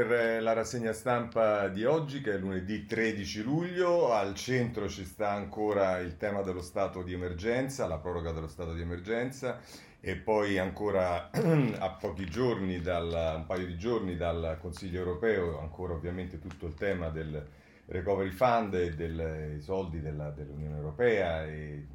Per la rassegna stampa di oggi, che è lunedì 13 luglio, al centro ci sta ancora il tema dello stato di emergenza, la proroga dello stato di emergenza e poi ancora a pochi giorni, dal, un paio di giorni dal Consiglio europeo, ancora ovviamente tutto il tema del recovery fund e dei soldi della, dell'Unione Europea e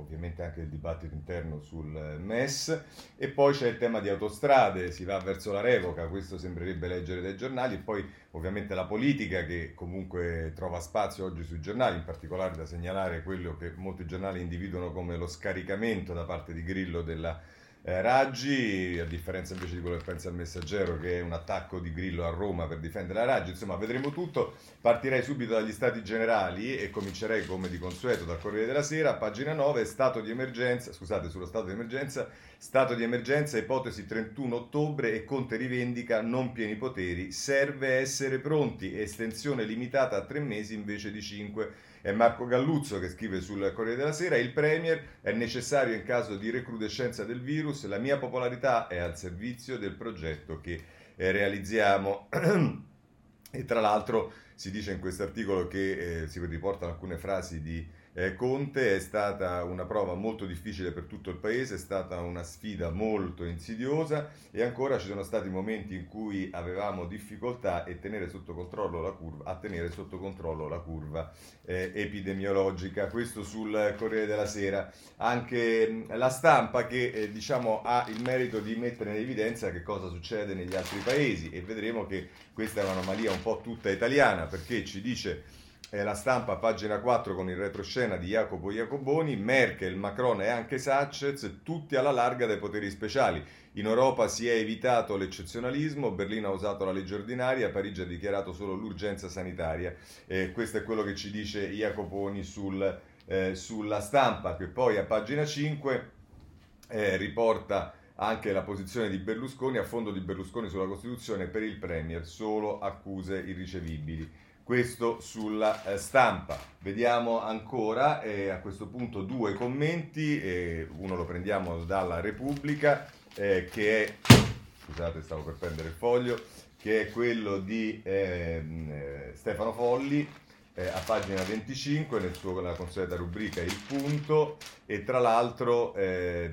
ovviamente anche il dibattito interno sul MES. E poi c'è il tema di autostrade, si va verso la revoca, questo sembrerebbe leggere dai giornali. E poi ovviamente la politica che comunque trova spazio oggi sui giornali, in particolare da segnalare quello che molti giornali individuano come lo scaricamento da parte di Grillo della eh, Raggi, a differenza invece di quello che pensa il messaggero, che è un attacco di Grillo a Roma per difendere la Raggi. Insomma, vedremo tutto. Partirei subito dagli stati generali e comincerei come di consueto dal Corriere della Sera, pagina 9, stato di emergenza, scusate, sullo stato di emergenza, stato di emergenza, ipotesi 31 ottobre e Conte rivendica non pieni poteri, serve essere pronti, estensione limitata a tre mesi invece di cinque è Marco Galluzzo che scrive sul Corriere della Sera, il Premier è necessario in caso di recrudescenza del virus, la mia popolarità è al servizio del progetto che eh, realizziamo. e tra l'altro si dice in questo articolo che eh, si riportano alcune frasi di eh, Conte, è stata una prova molto difficile per tutto il paese, è stata una sfida molto insidiosa e ancora ci sono stati momenti in cui avevamo difficoltà a tenere sotto controllo la curva, controllo la curva eh, epidemiologica. Questo sul Corriere della Sera. Anche la stampa che eh, diciamo, ha il merito di mettere in evidenza che cosa succede negli altri paesi e vedremo che questa è un'anomalia un po' tutta italiana perché ci dice eh, la stampa, pagina 4, con il retroscena di Jacopo Jacoboni, Merkel, Macron e anche Sachez, tutti alla larga dai poteri speciali. In Europa si è evitato l'eccezionalismo, Berlino ha usato la legge ordinaria, Parigi ha dichiarato solo l'urgenza sanitaria. Eh, questo è quello che ci dice Jacoponi sul, eh, sulla stampa, che poi a pagina 5 eh, riporta anche la posizione di Berlusconi a fondo di Berlusconi sulla Costituzione per il Premier, solo accuse irricevibili questo sulla eh, stampa. Vediamo ancora eh, a questo punto due commenti, eh, uno lo prendiamo dalla Repubblica eh, che è, scusate stavo per prendere il foglio, che è quello di ehm, eh, Stefano Folli eh, a pagina 25 nel suo, nella consueta rubrica Il punto e tra l'altro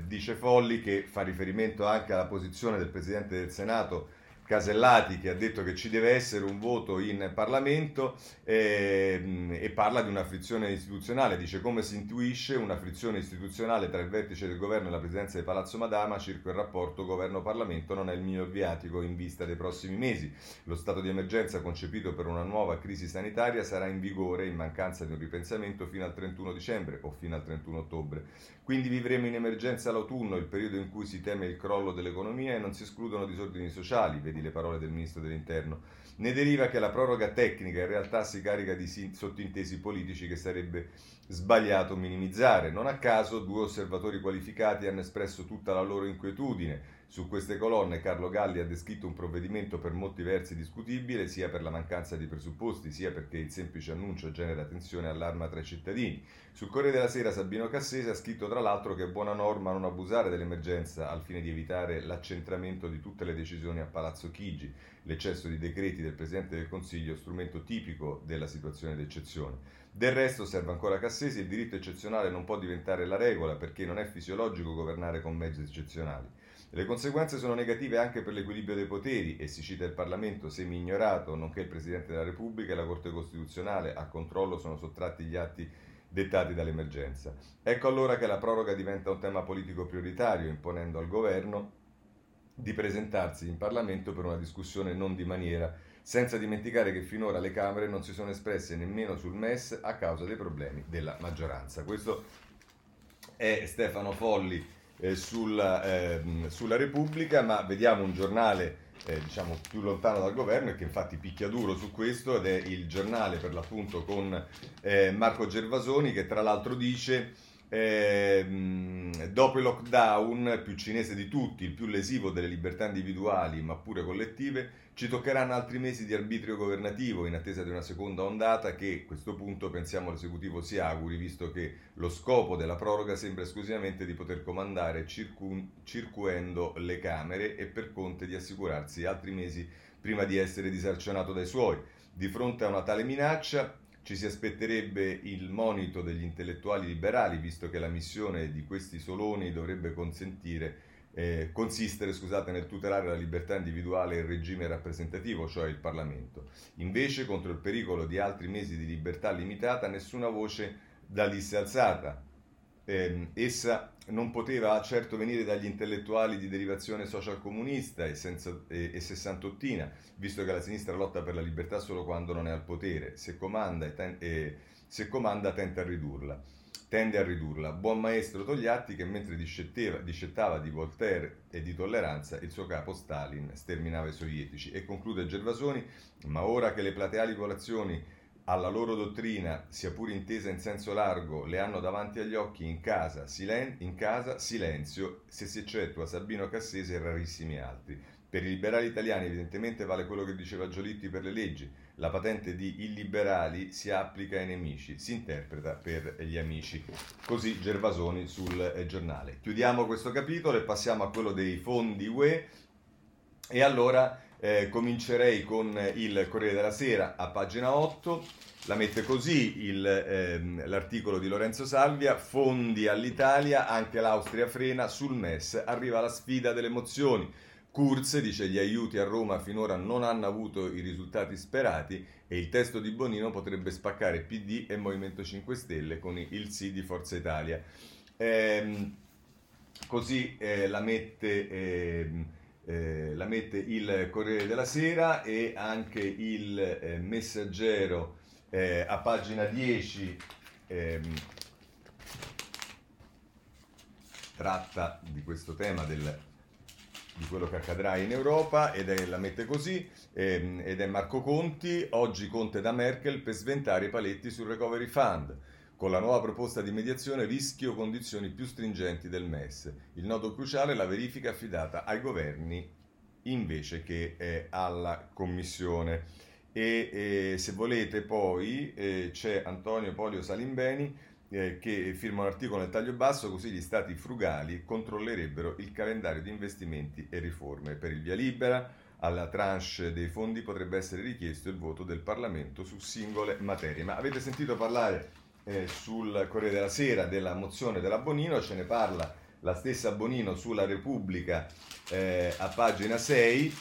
dice Folli che fa riferimento anche alla posizione del Presidente del Senato Casellati che ha detto che ci deve essere un voto in Parlamento eh, e parla di una frizione istituzionale, dice come si intuisce una frizione istituzionale tra il vertice del governo e la presidenza di Palazzo Madama circa il rapporto governo-Parlamento non è il miglior viatico in vista dei prossimi mesi. Lo stato di emergenza concepito per una nuova crisi sanitaria sarà in vigore in mancanza di un ripensamento fino al 31 dicembre o fino al 31 ottobre. Quindi vivremo in emergenza l'autunno, il periodo in cui si teme il crollo dell'economia e non si escludono disordini sociali, vedi le parole del ministro dell'Interno. Ne deriva che la proroga tecnica in realtà si carica di sottintesi politici che sarebbe sbagliato minimizzare. Non a caso due osservatori qualificati hanno espresso tutta la loro inquietudine su queste colonne Carlo Galli ha descritto un provvedimento per molti versi discutibile, sia per la mancanza di presupposti, sia perché il semplice annuncio genera tensione e allarma tra i cittadini. Sul Corriere della Sera Sabino Cassese ha scritto tra l'altro che è buona norma non abusare dell'emergenza al fine di evitare l'accentramento di tutte le decisioni a Palazzo Chigi, l'eccesso di decreti del Presidente del Consiglio, strumento tipico della situazione d'eccezione. Del resto, serve ancora Cassesi, il diritto eccezionale non può diventare la regola perché non è fisiologico governare con mezzi eccezionali. Le conseguenze sono negative anche per l'equilibrio dei poteri e si cita il Parlamento semi-ignorato, nonché il Presidente della Repubblica e la Corte Costituzionale a controllo sono sottratti gli atti dettati dall'emergenza. Ecco allora che la proroga diventa un tema politico prioritario, imponendo al governo di presentarsi in Parlamento per una discussione non di maniera, senza dimenticare che finora le Camere non si sono espresse nemmeno sul MES a causa dei problemi della maggioranza. Questo è Stefano Folli eh, sulla, eh, sulla, Repubblica, ma vediamo un giornale eh, diciamo più lontano dal governo e che infatti picchia duro su questo ed è il giornale per l'appunto con eh, Marco Gervasoni che tra l'altro dice eh, dopo il lockdown più cinese di tutti, il più lesivo delle libertà individuali ma pure collettive, ci toccheranno altri mesi di arbitrio governativo in attesa di una seconda ondata che a questo punto pensiamo l'esecutivo si auguri, visto che lo scopo della proroga sembra esclusivamente di poter comandare circu- circuendo le Camere e per conte di assicurarsi altri mesi prima di essere disarcionato dai suoi. Di fronte a una tale minaccia ci si aspetterebbe il monito degli intellettuali liberali, visto che la missione di questi soloni dovrebbe consentire eh, consistere scusate, nel tutelare la libertà individuale e il regime rappresentativo, cioè il Parlamento. Invece, contro il pericolo di altri mesi di libertà limitata, nessuna voce da lì si è alzata. Eh, essa non poteva certo venire dagli intellettuali di derivazione socialcomunista e, senza, e, e sessantottina, visto che la sinistra lotta per la libertà solo quando non è al potere, se comanda, ten, e, se comanda tenta a ridurla tende a ridurla. Buon maestro Togliatti che mentre discettava di Voltaire e di tolleranza, il suo capo Stalin sterminava i sovietici. E conclude Gervasoni, ma ora che le plateali popolazioni alla loro dottrina, sia pure intesa in senso largo, le hanno davanti agli occhi in casa, silen- in casa silenzio, se si eccettua Sabino Cassese e rarissimi altri. Per i liberali italiani evidentemente vale quello che diceva Giolitti per le leggi, la patente di illiberali si applica ai nemici, si interpreta per gli amici. Così Gervasoni sul eh, giornale. Chiudiamo questo capitolo e passiamo a quello dei fondi UE e allora eh, comincerei con il Corriere della Sera a pagina 8. La mette così il, ehm, l'articolo di Lorenzo Salvia, fondi all'Italia, anche l'Austria frena, sul MES arriva la sfida delle mozioni. Kurz dice gli aiuti a Roma finora non hanno avuto i risultati sperati e il testo di Bonino potrebbe spaccare PD e Movimento 5 Stelle con il sì di Forza Italia. Ehm, così eh, la, mette, eh, eh, la, mette, il Corriere della Sera e anche il eh, Messaggero eh, a pagina 10 ehm, tratta di questo tema del di quello che accadrà in Europa ed è, la mette così ehm, ed è Marco Conti, oggi Conte da Merkel per sventare i paletti sul recovery fund. Con la nuova proposta di mediazione rischio condizioni più stringenti del MES. Il nodo cruciale è la verifica affidata ai governi invece che eh, alla Commissione. E eh, se volete poi eh, c'è Antonio Polio Salimbeni eh, che firma un articolo nel taglio basso, così gli stati frugali controllerebbero il calendario di investimenti e riforme. Per il via libera alla tranche dei fondi potrebbe essere richiesto il voto del Parlamento su singole materie. Ma avete sentito parlare eh, sul Corriere della Sera della mozione della Bonino, ce ne parla la stessa Bonino sulla Repubblica eh, a pagina 6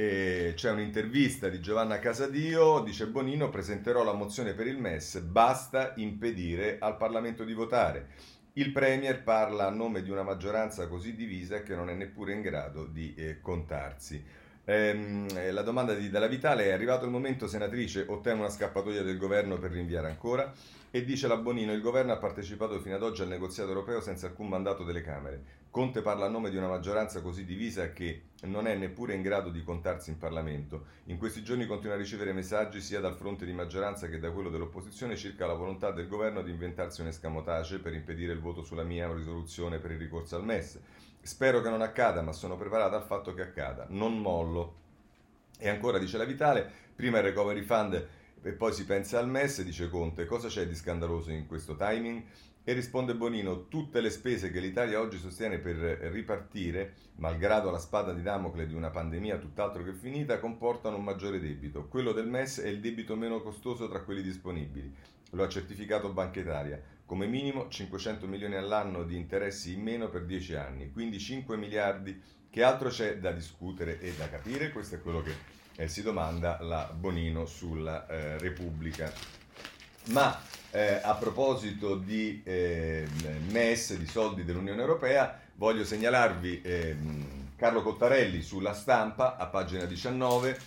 e c'è un'intervista di Giovanna Casadio, dice Bonino, presenterò la mozione per il MES, basta impedire al Parlamento di votare. Il Premier parla a nome di una maggioranza così divisa che non è neppure in grado di eh, contarsi. Ehm, la domanda di Dalla Vitale è arrivato il momento, senatrice, o teme una scappatoia del governo per rinviare ancora? E dice la Bonino, il governo ha partecipato fino ad oggi al negoziato europeo senza alcun mandato delle Camere. Conte parla a nome di una maggioranza così divisa che non è neppure in grado di contarsi in Parlamento. In questi giorni continua a ricevere messaggi sia dal fronte di maggioranza che da quello dell'opposizione circa la volontà del governo di inventarsi un escamotage per impedire il voto sulla mia risoluzione per il ricorso al MES. Spero che non accada, ma sono preparata al fatto che accada. Non mollo. E ancora dice la Vitale, prima il recovery fund e poi si pensa al MES, dice Conte, cosa c'è di scandaloso in questo timing? E risponde Bonino, tutte le spese che l'Italia oggi sostiene per ripartire, malgrado la spada di Damocle di una pandemia tutt'altro che finita, comportano un maggiore debito. Quello del MES è il debito meno costoso tra quelli disponibili. Lo ha certificato Banca Italia. Come minimo 500 milioni all'anno di interessi in meno per 10 anni, quindi 5 miliardi. Che altro c'è da discutere e da capire? Questo è quello che eh, si domanda la Bonino sulla eh, Repubblica. Ma eh, a proposito di eh, MES, di soldi dell'Unione Europea, voglio segnalarvi ehm, Carlo Cottarelli sulla stampa, a pagina 19,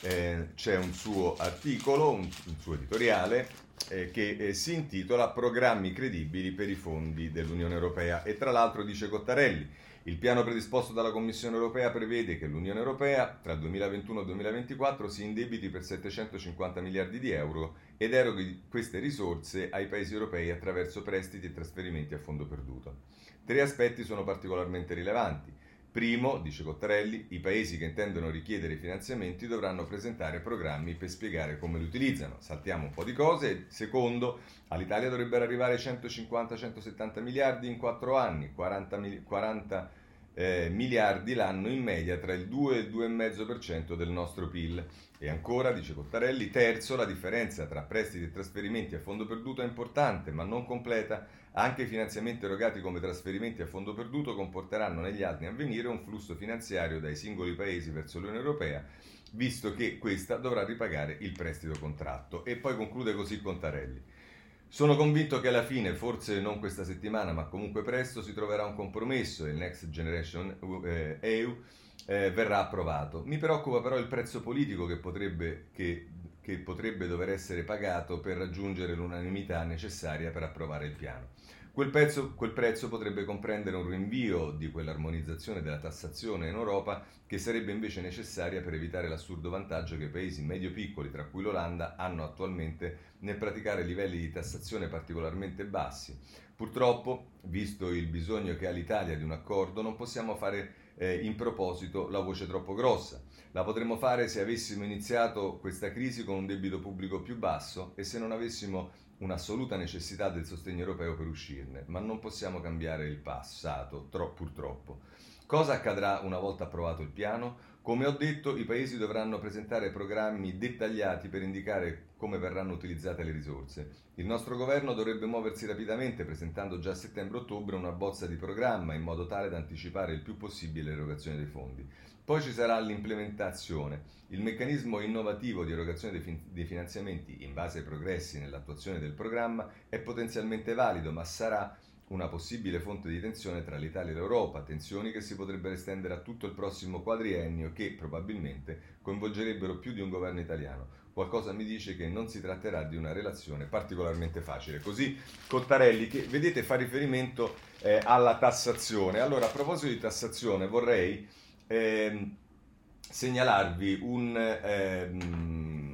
eh, c'è un suo articolo, un, un suo editoriale, eh, che eh, si intitola Programmi credibili per i fondi dell'Unione Europea e tra l'altro dice Cottarelli il piano predisposto dalla Commissione europea prevede che l'Unione europea tra 2021 e 2024 si indebiti per 750 miliardi di euro ed eroghi queste risorse ai paesi europei attraverso prestiti e trasferimenti a fondo perduto. Tre aspetti sono particolarmente rilevanti. Primo, dice Cottarelli, i paesi che intendono richiedere finanziamenti dovranno presentare programmi per spiegare come li utilizzano. Saltiamo un po' di cose. Secondo, all'Italia dovrebbero arrivare 150-170 miliardi in quattro anni, 40, 40 eh, miliardi l'anno in media tra il 2 e il 2,5% del nostro PIL. E ancora, dice Cottarelli, terzo, la differenza tra prestiti e trasferimenti a fondo perduto è importante, ma non completa. Anche i finanziamenti erogati come trasferimenti a fondo perduto comporteranno negli anni a venire un flusso finanziario dai singoli paesi verso l'Unione Europea, visto che questa dovrà ripagare il prestito contratto. E poi conclude così Contarelli. Sono convinto che alla fine, forse non questa settimana, ma comunque presto, si troverà un compromesso e il Next Generation eh, EU eh, verrà approvato. Mi preoccupa però il prezzo politico che potrebbe, che, che potrebbe dover essere pagato per raggiungere l'unanimità necessaria per approvare il piano. Quel, pezzo, quel, prezzo potrebbe comprendere un rinvio di quell'armonizzazione della tassazione in Europa che sarebbe invece necessaria per evitare l'assurdo vantaggio che i paesi medio-piccoli, tra cui l'Olanda, hanno attualmente nel praticare livelli di tassazione particolarmente bassi. Purtroppo, visto il bisogno che ha l'Italia di un accordo, non possiamo fare eh, in proposito la voce troppo grossa. La potremmo fare se avessimo iniziato questa crisi con un debito pubblico più basso e se non avessimo un'assoluta necessità del sostegno europeo per uscirne, ma non possiamo cambiare il passato, tro- purtroppo. Cosa accadrà una volta approvato il piano? Come ho detto, i paesi dovranno presentare programmi dettagliati per indicare come verranno utilizzate le risorse. Il nostro governo dovrebbe muoversi rapidamente presentando già a settembre-ottobre una bozza di programma in modo tale da anticipare il più possibile l'erogazione dei fondi. Poi ci sarà l'implementazione. Il meccanismo innovativo di erogazione dei, fin- dei finanziamenti in base ai progressi nell'attuazione del programma è potenzialmente valido, ma sarà una possibile fonte di tensione tra l'Italia e l'Europa, tensioni che si potrebbero estendere a tutto il prossimo quadriennio che probabilmente coinvolgerebbero più di un governo italiano. Qualcosa mi dice che non si tratterà di una relazione particolarmente facile. Così Cottarelli, che vedete fa riferimento eh, alla tassazione. Allora, a proposito di tassazione, vorrei eh, segnalarvi un, eh,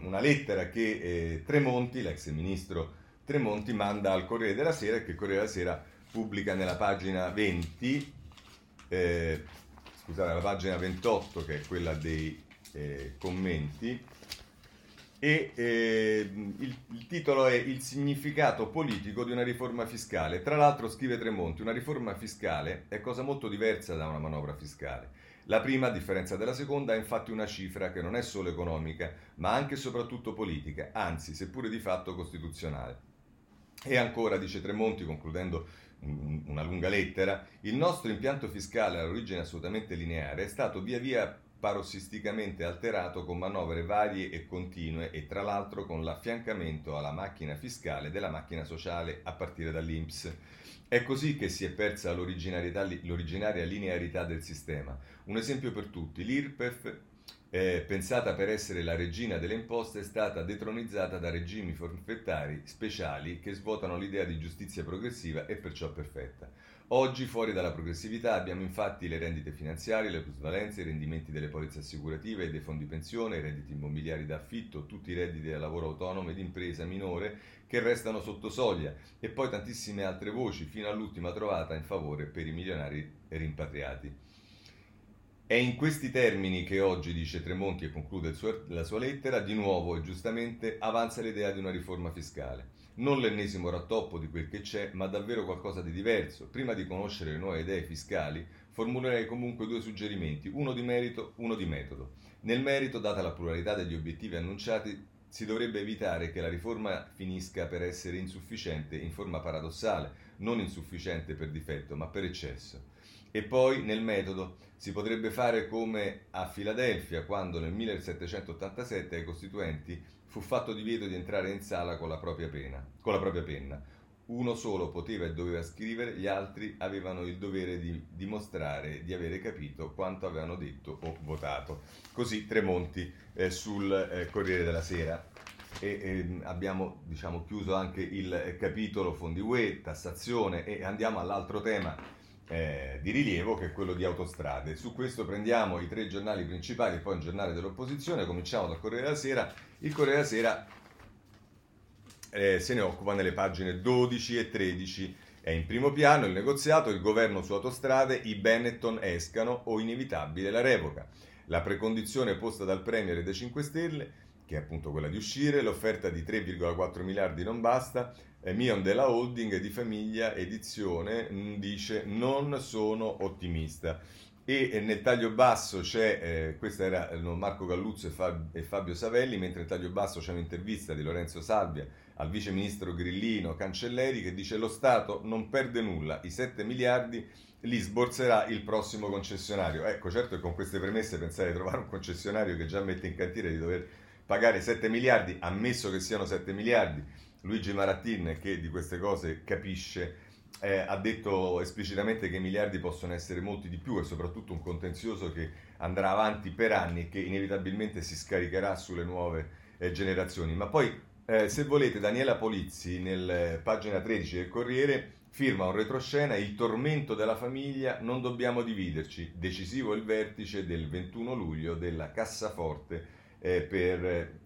una lettera che eh, Tremonti, l'ex ministro Tremonti, manda al Corriere della Sera e che il Corriere della Sera pubblica nella pagina 20, eh, scusate, la pagina 28 che è quella dei eh, commenti, e eh, il, il, titolo è Il significato politico di una riforma fiscale. Tra l'altro scrive Tremonti, una riforma fiscale è cosa molto diversa da una manovra fiscale. La prima, a differenza della seconda, è infatti una cifra che non è solo economica, ma anche e soprattutto politica, anzi, seppure di fatto costituzionale. E ancora, dice Tremonti, concludendo una lunga lettera, il nostro impianto fiscale all'origine assolutamente lineare è stato via via parossisticamente alterato con manovre varie e continue e tra l'altro con l'affiancamento alla macchina fiscale della macchina sociale a partire dall'INPS. È così che si è persa l'originaria linearità del sistema. Un esempio per tutti, l'IRPEF eh, pensata per essere la regina delle imposte, è stata detronizzata da regimi forfettari speciali che svuotano l'idea di giustizia progressiva e perciò perfetta. Oggi, fuori dalla progressività, abbiamo infatti le rendite finanziarie, le plusvalenze, i rendimenti delle polizze assicurative e dei fondi pensione, i redditi immobiliari d'affitto, tutti i redditi da lavoro autonomo ed impresa minore che restano sotto soglia e poi tantissime altre voci fino all'ultima trovata in favore per i milionari rimpatriati. È in questi termini che oggi, dice Tremonti e conclude suo, la sua lettera, di nuovo e giustamente avanza l'idea di una riforma fiscale. Non l'ennesimo rattoppo di quel che c'è, ma davvero qualcosa di diverso. Prima di conoscere le nuove idee fiscali, formulerei comunque due suggerimenti, uno di merito, uno di metodo. Nel merito, data la pluralità degli obiettivi annunciati, si dovrebbe evitare che la riforma finisca per essere insufficiente in forma paradossale, non insufficiente per difetto, ma per eccesso. E poi nel metodo si potrebbe fare come a Filadelfia, quando nel 1787 ai costituenti fu fatto divieto di entrare in sala con la propria, pena, con la propria penna. Uno solo poteva e doveva scrivere, gli altri avevano il dovere di dimostrare di avere capito quanto avevano detto o votato. Così Tremonti eh, sul eh, Corriere della Sera. E, eh, abbiamo diciamo, chiuso anche il capitolo fondi UE, tassazione e andiamo all'altro tema eh, di rilievo che è quello di autostrade. Su questo prendiamo i tre giornali principali poi un giornale dell'opposizione, cominciamo dal Corriere della Sera. Il Corriere della Sera eh, se ne occupa nelle pagine 12 e 13. È in primo piano il negoziato, il governo su autostrade, i Benetton escano o inevitabile la revoca. La precondizione posta dal Premier e dai 5 Stelle, che è appunto quella di uscire, l'offerta di 3,4 miliardi non basta, Mion della holding di famiglia edizione mm, dice non sono ottimista. e nel taglio basso c'è, eh, questo era Marco Galluzzo e, Fab- Fabio Savelli, mentre nel taglio basso c'è un'intervista di Lorenzo Salvia al vice ministro Grillino Cancelleri che dice lo Stato non perde nulla, i 7 miliardi li sborzerà il prossimo concessionario. Ecco, certo con queste premesse pensare di trovare un concessionario che già mette in cantiere di dover pagare 7 miliardi, ammesso che siano 7 miliardi, Luigi Marattin che di queste cose capisce eh, ha detto esplicitamente che i miliardi possono essere molti di più e soprattutto un contenzioso che andrà avanti per anni e che inevitabilmente si scaricherà sulle nuove eh, generazioni. Ma poi, eh, se volete, Daniela Polizzi, nel eh, pagina 13 del Corriere, firma un retroscena, il tormento della famiglia, non dobbiamo dividerci, decisivo il vertice del 21 luglio della cassaforte eh, per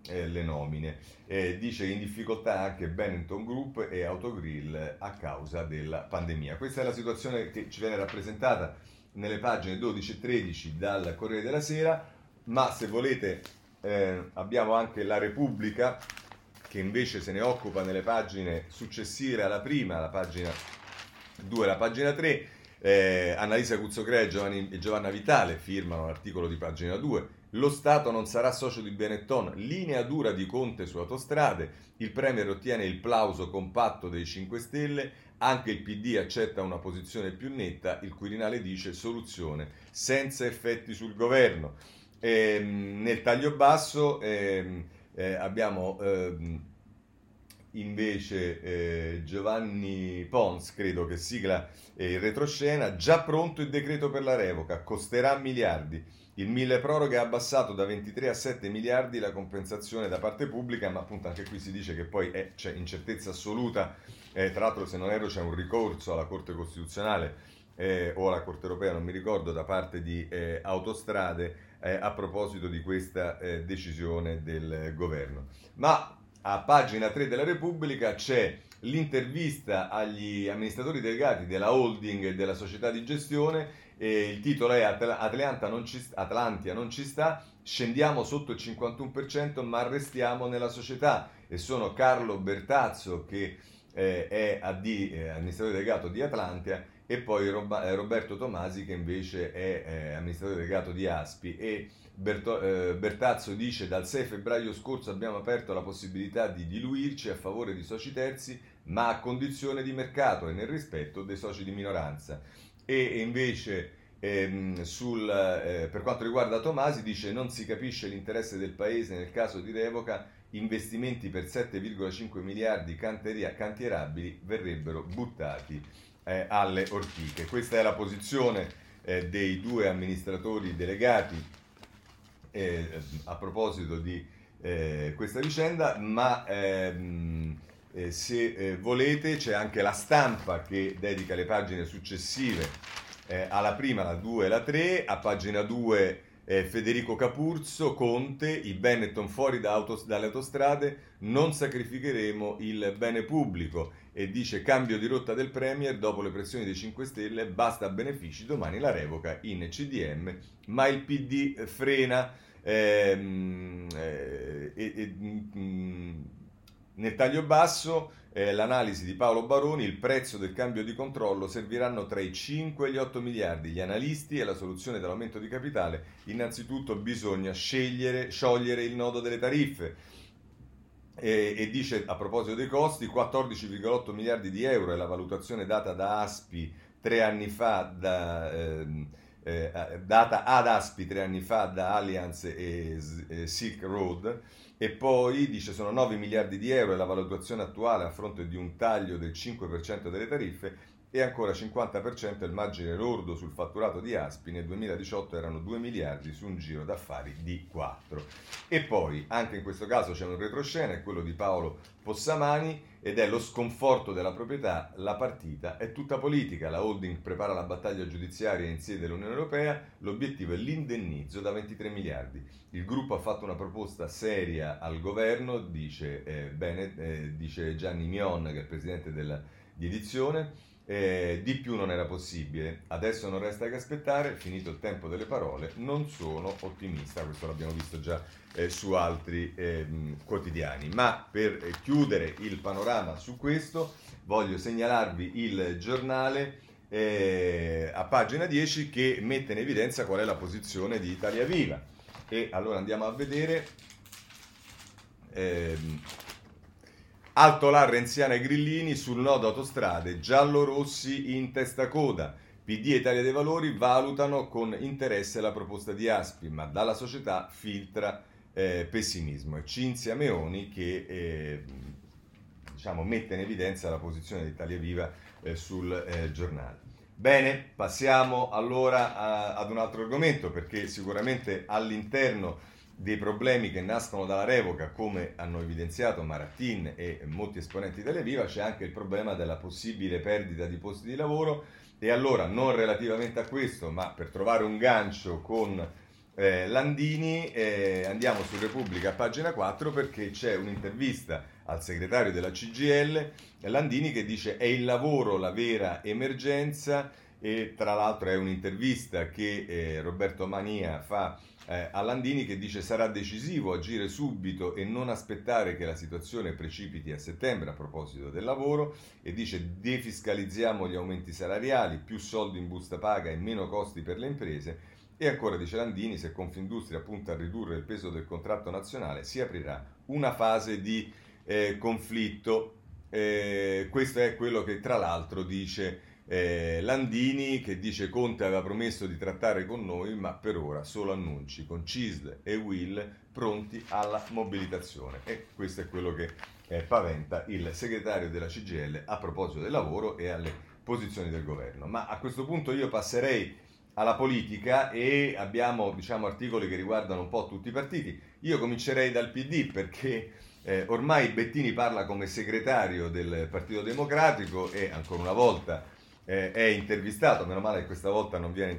eh, le nomine. Eh, dice in difficoltà anche Benetton Group e Autogrill a causa della pandemia. Questa è la situazione che ci viene rappresentata nelle pagine 12 e 13 dal Corriere della Sera, ma se volete eh, abbiamo anche la Repubblica che invece se ne occupa nelle pagine successive alla prima, la pagina 2 e la pagina 3. Eh, Annalisa Cuzzocrea e Giovanna Vitale firmano l'articolo di pagina 2 lo Stato non sarà socio di Benetton, linea dura di Conte su autostrade, il Premier ottiene il plauso compatto dei 5 Stelle, anche il PD accetta una posizione più netta, il Quirinale dice soluzione senza effetti sul governo. E, ehm, nel taglio basso eh, eh, abbiamo eh, invece Giovanni Pons, credo che sigla eh, il retroscena, già pronto il decreto per la revoca, costerà miliardi. Il mille proroghe ha abbassato da 23 a 7 miliardi la compensazione da parte pubblica, ma appunto anche qui si dice che poi è, c'è incertezza assoluta. Eh, tra l'altro, se non erro, c'è un ricorso alla Corte Costituzionale eh, o alla Corte Europea, non mi ricordo, da parte di eh, Autostrade eh, a proposito di questa eh, decisione del governo. Ma a pagina 3 della Repubblica c'è l'intervista agli amministratori delegati della holding e della società di gestione e il titolo è Atlanta non ci, Atlantia non ci sta, scendiamo sotto il 51% ma restiamo nella società. E sono Carlo Bertazzo che eh, è AD, eh, amministratore delegato di Atlantia e poi Rob- eh, Roberto Tomasi che invece è eh, amministratore delegato di Aspi. E Berto- eh, Bertazzo dice dal 6 febbraio scorso abbiamo aperto la possibilità di diluirci a favore di soci terzi ma a condizione di mercato e nel rispetto dei soci di minoranza e invece ehm, sul, eh, per quanto riguarda Tomasi dice non si capisce l'interesse del paese nel caso di revoca, investimenti per 7,5 miliardi cantierabili verrebbero buttati eh, alle ortiche. Questa è la posizione eh, dei due amministratori delegati eh, a proposito di eh, questa vicenda, ma ehm, eh, se eh, volete c'è anche la stampa che dedica le pagine successive eh, alla prima, la 2 e la 3, a pagina 2 eh, Federico Capurzo, Conte, i Benetton fuori da autos- dalle autostrade, non sacrificheremo il bene pubblico e dice cambio di rotta del Premier dopo le pressioni dei 5 Stelle, basta benefici, domani la revoca in CDM, ma il PD frena. Ehm, eh, e, e, mm, nel taglio basso, eh, l'analisi di Paolo Baroni, il prezzo del cambio di controllo serviranno tra i 5 e gli 8 miliardi. Gli analisti e la soluzione dell'aumento di capitale, innanzitutto bisogna scegliere, sciogliere il nodo delle tariffe. E, e, dice a proposito dei costi 14,8 miliardi di euro è la valutazione data da Aspi tre anni fa da, eh, eh, data ad Aspi tre anni fa da Allianz e, e Silk Road e poi dice sono 9 miliardi di euro e la valutazione attuale a fronte di un taglio del 5% delle tariffe e ancora 50% il margine lordo sul fatturato di Aspi nel 2018 erano 2 miliardi su un giro d'affari di 4. E poi anche in questo caso c'è un retroscena, è quello di Paolo Possamani ed è lo sconforto della proprietà, la partita è tutta politica, la holding prepara la battaglia giudiziaria in sede dell'Unione Europea, l'obiettivo è l'indennizzo da 23 miliardi. Il gruppo ha fatto una proposta seria al governo, dice, eh, Bennett, eh, dice Gianni Mion, che è il presidente della, di edizione, eh, di più non era possibile. Adesso non resta che aspettare, finito il tempo delle parole, non sono ottimista, questo l'abbiamo visto già eh, su altri eh, quotidiani. Ma per eh, chiudere il panorama su questo, voglio segnalarvi il giornale eh, a pagina 10 che mette in evidenza qual è la posizione di Italia Viva. E allora andiamo a vedere. Ehm, Alto là Renziana e Grillini sul nodo autostrade, giallo-rossi in testa coda. PD e Italia dei Valori valutano con interesse la proposta di Aspi, ma dalla società filtra eh, pessimismo. È Cinzia Meoni che eh, diciamo, mette in evidenza la posizione di Italia Viva eh, sul eh, giornale. Bene, passiamo allora a, ad un altro argomento perché sicuramente all'interno dei problemi che nascono dalla revoca, come hanno evidenziato Marattin e molti esponenti delle Viva, c'è anche il problema della possibile perdita di posti di lavoro. E allora non relativamente a questo, ma per trovare un gancio con eh, Landini eh, andiamo su Repubblica pagina 4 perché c'è un'intervista al segretario della CGL, Landini, che dice è il lavoro la vera emergenza e tra l'altro è un'intervista che eh, Roberto Mania fa eh, a Landini che dice sarà decisivo agire subito e non aspettare che la situazione precipiti a settembre a proposito del lavoro e dice defiscalizziamo gli aumenti salariali, più soldi in busta paga e meno costi per le imprese e ancora dice Landini se Confindustria punta a ridurre il peso del contratto nazionale si aprirà una fase di eh, conflitto. Eh, questo è quello che tra l'altro dice eh, Landini che dice Conte aveva promesso di trattare con noi ma per ora solo annunci con CISL e Will pronti alla mobilitazione e questo è quello che eh, paventa il segretario della CGL a proposito del lavoro e alle posizioni del governo. Ma a questo punto io passerei alla politica e abbiamo diciamo, articoli che riguardano un po' tutti i partiti. Io comincerei dal PD perché eh, ormai Bettini parla come segretario del Partito Democratico e ancora una volta eh, è intervistato, meno male che questa volta non viene,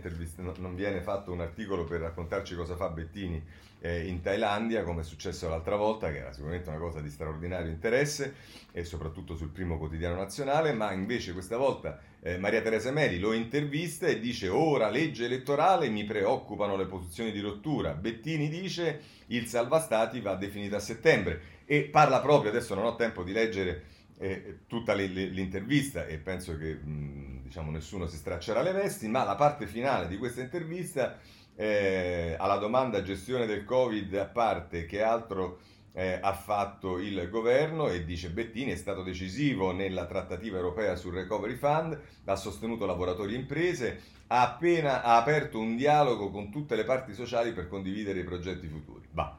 non viene, fatto un articolo per raccontarci cosa fa Bettini eh, in Thailandia, come è successo l'altra volta, che era sicuramente una cosa di straordinario interesse, e soprattutto sul primo quotidiano nazionale, ma invece questa volta eh, Maria Teresa Meli lo intervista e dice ora legge elettorale, mi preoccupano le posizioni di rottura. Bettini dice il salva stati va definito a settembre e parla proprio, adesso non ho tempo di leggere eh, tutta le, le, l'intervista e penso che mh, diciamo, nessuno si straccerà le vesti, ma la parte finale di questa intervista eh, alla domanda gestione del Covid a parte che altro eh, ha fatto il governo e dice Bettini è stato decisivo nella trattativa europea sul recovery fund, ha sostenuto lavoratori e imprese, ha appena ha aperto un dialogo con tutte le parti sociali per condividere i progetti futuri. Bah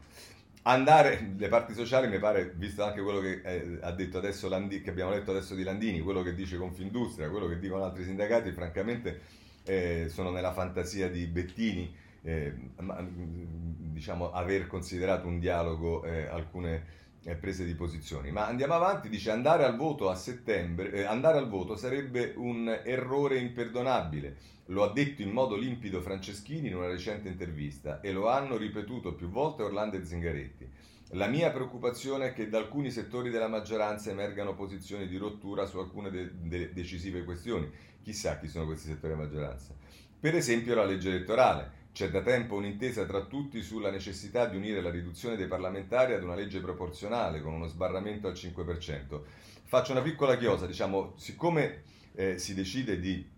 andare, le parti sociali mi pare, visto anche quello che eh, ha detto adesso Landini, che abbiamo letto adesso di Landini, quello che dice Confindustria, quello che dicono altri sindacati, francamente eh, sono nella fantasia di Bettini, eh, ma, diciamo, aver considerato un dialogo eh, alcune prese di posizioni. Ma andiamo avanti, dice andare al voto a settembre, eh, andare al voto sarebbe un errore imperdonabile lo ha detto in modo limpido Franceschini in una recente intervista e lo hanno ripetuto più volte Orlando e Zingaretti. La mia preoccupazione è che da alcuni settori della maggioranza emergano posizioni di rottura su alcune de- de- decisive questioni. Chissà chi sono questi settori della maggioranza. Per esempio la legge elettorale. C'è da tempo un'intesa tra tutti sulla necessità di unire la riduzione dei parlamentari ad una legge proporzionale con uno sbarramento al 5%. Faccio una piccola chiosa, diciamo, siccome eh, si decide di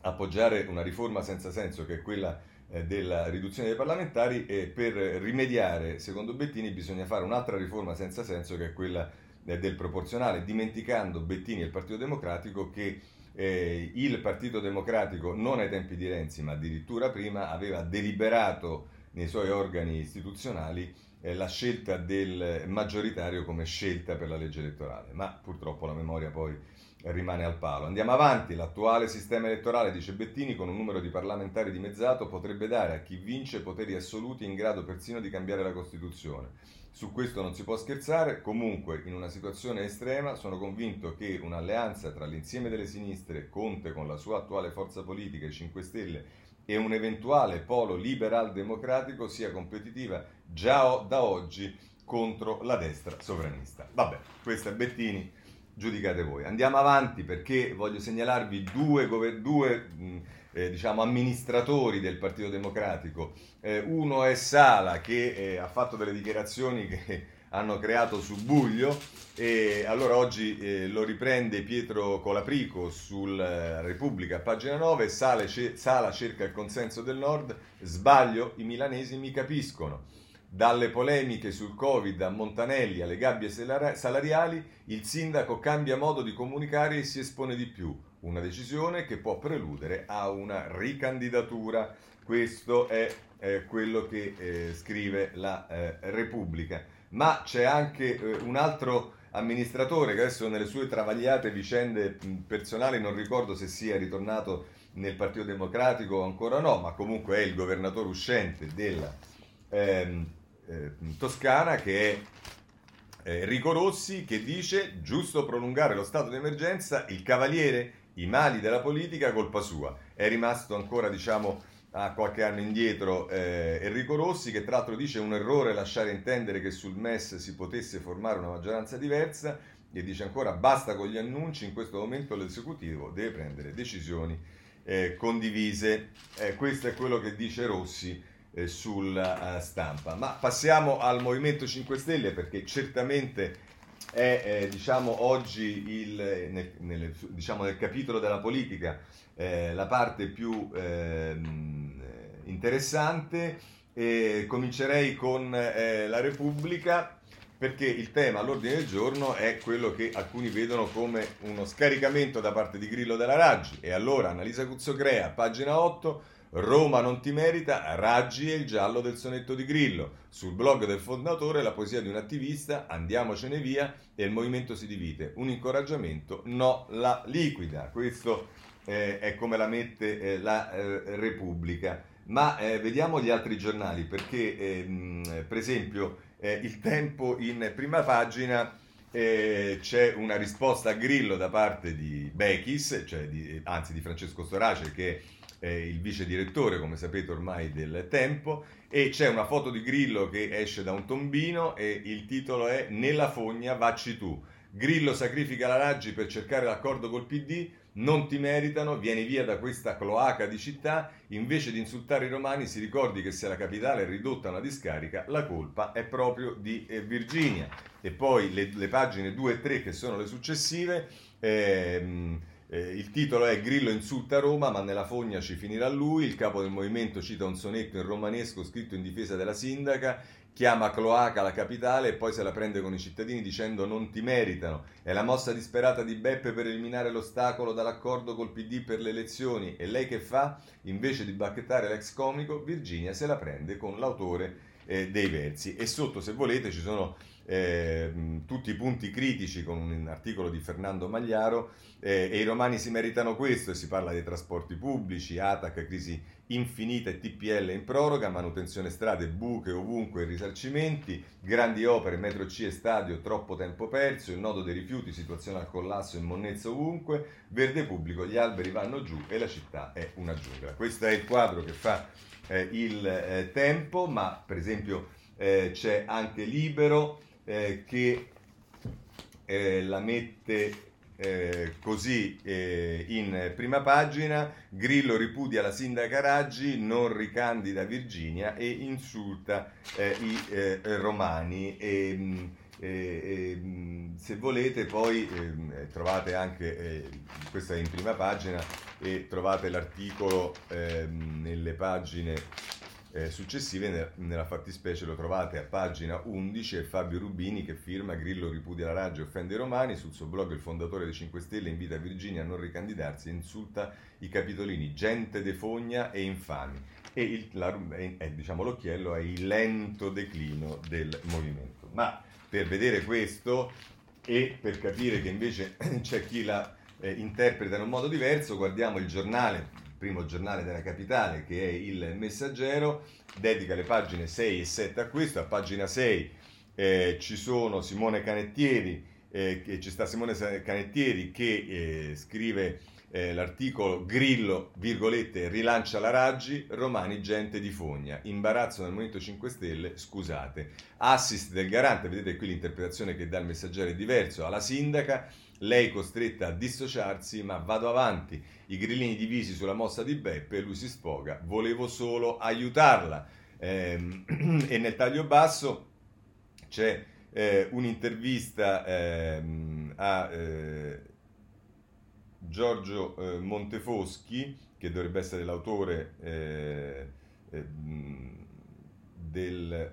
appoggiare una riforma senza senso che è quella eh, della riduzione dei parlamentari e per rimediare, secondo Bettini, bisogna fare un'altra riforma senza senso che è quella eh, del proporzionale, dimenticando Bettini e il Partito Democratico che eh, il Partito Democratico non ai tempi di Renzi ma addirittura prima aveva deliberato nei suoi organi istituzionali eh, la scelta del maggioritario come scelta per la legge elettorale, ma purtroppo la memoria poi rimane al palo. Andiamo avanti, l'attuale sistema elettorale, dice Bettini, con un numero di parlamentari dimezzato, potrebbe dare a chi vince poteri assoluti in grado persino di cambiare la Costituzione. Su questo non si può scherzare, comunque in una situazione estrema sono convinto che un'alleanza tra l'insieme delle sinistre, Conte con la sua attuale forza politica, i 5 Stelle, e un eventuale polo liberal democratico sia competitiva già da oggi contro la destra sovranista. Vabbè, questo è Bettini giudicate voi. Andiamo avanti perché voglio segnalarvi due, due eh, diciamo, amministratori del Partito Democratico. Eh, uno è Sala che eh, ha fatto delle dichiarazioni che hanno creato subbuglio e allora oggi eh, lo riprende Pietro Colaprico sulla eh, Repubblica, pagina 9, Sale, Sala cerca il consenso del Nord, sbaglio, i milanesi mi capiscono. Dalle polemiche sul Covid a Montanelli alle gabbie salariali, il sindaco cambia modo di comunicare e si espone di più. Una decisione che può preludere a una ricandidatura. Questo è eh, quello che eh, scrive la eh, Repubblica. Ma c'è anche eh, un altro amministratore che adesso nelle sue travagliate vicende personali non ricordo se sia ritornato nel Partito Democratico o ancora no, ma comunque è il governatore uscente della ehm, eh, Toscana che è eh, Enrico Rossi che dice giusto prolungare lo stato di emergenza, il cavaliere, i mali della politica, colpa sua. È rimasto ancora diciamo a qualche anno indietro eh, Enrico Rossi che tra l'altro dice un errore lasciare intendere che sul MES si potesse formare una maggioranza diversa e dice ancora basta con gli annunci, in questo momento l'esecutivo deve prendere decisioni eh, condivise. Eh, questo è quello che dice Rossi eh, sulla stampa. Ma passiamo al Movimento 5 Stelle perché certamente è eh, diciamo, oggi il, nel, nel, diciamo, nel, capitolo della politica eh, la parte più ehm, interessante. E comincerei con eh, la Repubblica perché il tema all'ordine del giorno è quello che alcuni vedono come uno scaricamento da parte di Grillo della Raggi. E allora Annalisa Cuzzocrea, pagina 8, Roma non ti merita, Raggi e il giallo del sonetto di Grillo. Sul blog del fondatore la poesia di un attivista, andiamocene via e il movimento si divide. Un incoraggiamento, no, la liquida. Questo eh, è come la mette eh, la eh, Repubblica. Ma eh, vediamo gli altri giornali perché, ehm, per esempio, eh, il tempo in prima pagina eh, c'è una risposta a Grillo da parte di Bechis, cioè di, anzi di Francesco Storace che è eh, il vice direttore, come sapete ormai, del Tempo, e c'è una foto di Grillo che esce da un tombino e il titolo è Nella fogna vacci tu. Grillo sacrifica la Raggi per cercare l'accordo col PD, non ti meritano, vieni via da questa cloaca di città, invece di insultare i romani si ricordi che se la capitale è ridotta a una discarica, la colpa è proprio di eh, Virginia. E poi le, le, pagine 2 e 3 che sono le successive, ehm, eh, il titolo è Grillo insulta Roma, ma nella fogna ci finirà lui. Il capo del movimento cita un sonetto in romanesco scritto in difesa della sindaca, chiama cloaca la capitale e poi se la prende con i cittadini dicendo non ti meritano. È la mossa disperata di Beppe per eliminare l'ostacolo dall'accordo col PD per le elezioni. E lei che fa? Invece di bacchettare l'ex comico, Virginia se la prende con l'autore eh, dei versi. E sotto, se volete, ci sono eh, tutti i punti critici con un articolo di Fernando Magliaro eh, e i romani si meritano questo e si parla dei trasporti pubblici, ATAC, crisi infinita e TPL in proroga, manutenzione strade, buche ovunque risarcimenti, grandi opere, metro C e stadio, troppo tempo perso, il nodo dei rifiuti, situazione al collasso e monnezza ovunque, verde pubblico, gli alberi vanno giù e la città è una giungla. Questo è il quadro che fa eh, il eh, tempo, ma per esempio eh, c'è anche Libero, eh, che eh, la mette eh, così eh, in prima pagina, Grillo ripudia la sindaca Raggi, non ricandida Virginia e insulta eh, i eh, romani. E, mm, mm, se volete poi ehm, trovate anche, questa è in prima pagina, e trovate l'articolo ehm, nelle pagine eh, successive, nella fattispecie lo trovate a pagina 11, è Fabio Rubini che firma Grillo ripudia la Raggi e offende i romani, sul suo blog il fondatore dei 5 Stelle invita Virginia a non ricandidarsi e insulta i capitolini, gente de fogna e infami. E il, la, è, diciamo, l'occhiello è il lento declino del movimento. Ma per vedere questo e per capire che invece c'è chi la eh, interpreta in un modo diverso, guardiamo il giornale primo giornale della capitale che è il Messaggero, dedica le pagine 6 e 7 a questo, a pagina 6 eh, ci sono Simone Canettieri, eh, che, ci sta Simone Canettieri che eh, scrive eh, l'articolo Grillo, virgolette, rilancia la Raggi, Romani gente di fogna, imbarazzo nel Movimento 5 Stelle, scusate. Assist del garante, vedete qui l'interpretazione che dà il messaggero è diverso, alla sindaca, lei costretta a dissociarsi, ma vado avanti. I grillini divisi sulla mossa di Beppe, lui si sfoga. Volevo solo aiutarla. Ehm, e nel taglio basso c'è eh, un'intervista ehm, a eh, Giorgio eh, Montefoschi, che dovrebbe essere l'autore del...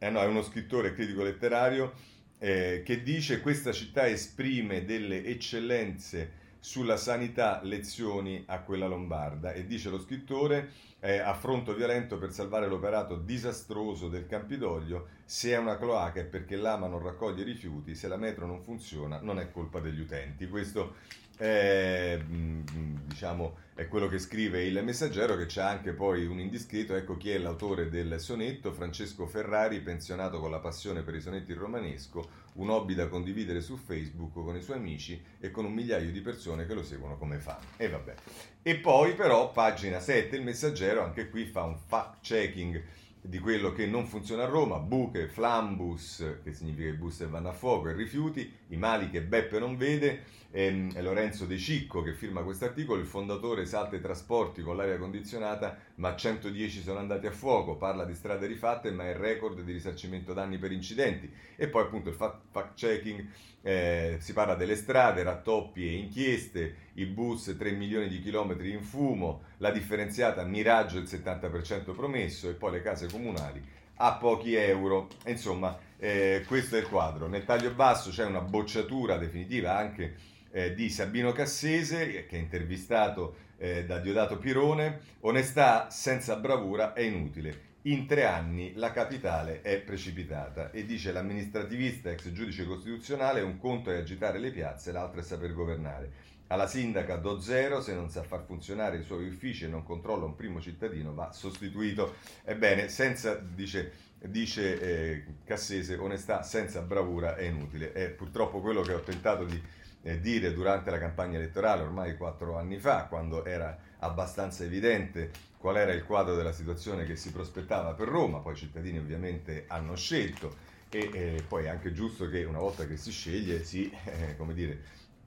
Eh no, è uno scrittore critico letterario eh, che dice questa città esprime delle eccellenze sulla sanità, lezioni a quella lombarda e dice lo scrittore eh, affronto violento per salvare l'operato disastroso del Campidoglio, se è una cloaca è perché l'AMA non raccoglie rifiuti, se la metro non funziona non è colpa degli utenti. Questo mm, diciamo, è quello che scrive il messaggero che c'è anche poi un indiscreto, ecco chi è l'autore del sonetto, Francesco Ferrari, pensionato con la passione per i sonetti in romanesco, un hobby da condividere su Facebook con i suoi amici e con un migliaio di persone che lo seguono come fan. E vabbè. E poi però, pagina 7, il messaggero anche qui fa un fact checking di quello che non funziona a Roma, buche, flambus, che significa i bus che vanno a fuoco, e rifiuti, i mali che Beppe non vede, ehm, Lorenzo De Cicco che firma questo articolo, il fondatore salta i trasporti con l'aria condizionata, ma 110 sono andati a fuoco, parla di strade rifatte, ma è il record di risarcimento danni per incidenti. E poi appunto il fact checking, eh, si parla delle strade, rattoppi e inchieste, i bus 3 milioni di chilometri in fumo, la differenziata miraggio il 70% promesso e poi le case comunali a pochi euro. Insomma, eh, questo è il quadro. Nel taglio basso c'è una bocciatura definitiva anche eh, di Sabino Cassese, che è intervistato eh, da Diodato Pirone. Onestà senza bravura è inutile. In tre anni la capitale è precipitata e dice l'amministrativista ex giudice costituzionale un conto è agitare le piazze, l'altro è saper governare. Alla sindaca do zero, se non sa far funzionare i suoi uffici e non controlla un primo cittadino va sostituito. Ebbene, senza, dice, dice eh, Cassese, onestà senza bravura è inutile. È purtroppo quello che ho tentato di eh, dire durante la campagna elettorale ormai quattro anni fa, quando era abbastanza evidente qual era il quadro della situazione che si prospettava per Roma, poi i cittadini ovviamente hanno scelto e eh, poi è anche giusto che una volta che si sceglie si, eh, come dire,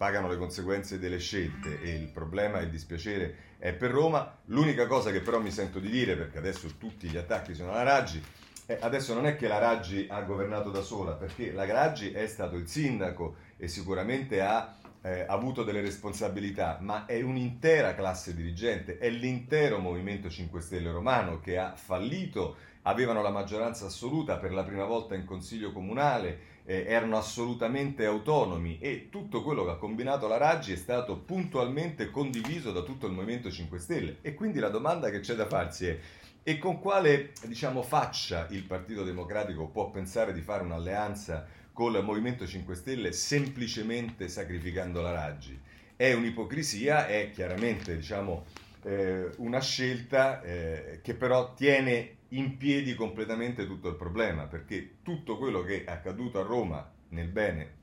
pagano le conseguenze delle scelte e il problema e il dispiacere è per Roma. L'unica cosa che però mi sento di dire, perché adesso tutti gli attacchi sono alla Raggi, eh, adesso non è che la Raggi ha governato da sola, perché la Raggi è stato il sindaco e sicuramente ha eh, avuto delle responsabilità, ma è un'intera classe dirigente, è l'intero Movimento 5 Stelle romano che ha fallito, avevano la maggioranza assoluta per la prima volta in Consiglio Comunale, eh, erano assolutamente autonomi e tutto quello che ha combinato la Raggi è stato puntualmente condiviso da tutto il Movimento 5 Stelle. E quindi la domanda che c'è da farsi è e con quale diciamo, faccia il Partito Democratico può pensare di fare un'alleanza con il Movimento 5 Stelle semplicemente sacrificando la Raggi? È un'ipocrisia, è chiaramente diciamo, eh, una scelta eh, che però tiene in piedi completamente tutto il problema, perché tutto quello che è accaduto a Roma, nel bene,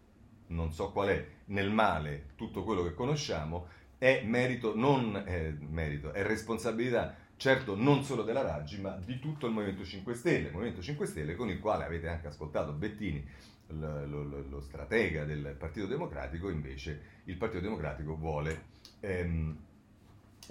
non so qual è, nel male, tutto quello che conosciamo, è merito, non è merito, è responsabilità, certo non solo della Raggi, ma di tutto il Movimento 5 Stelle, il Movimento 5 Stelle con il quale avete anche ascoltato Bettini, lo, lo, lo stratega del Partito Democratico, invece il Partito Democratico vuole... Ehm,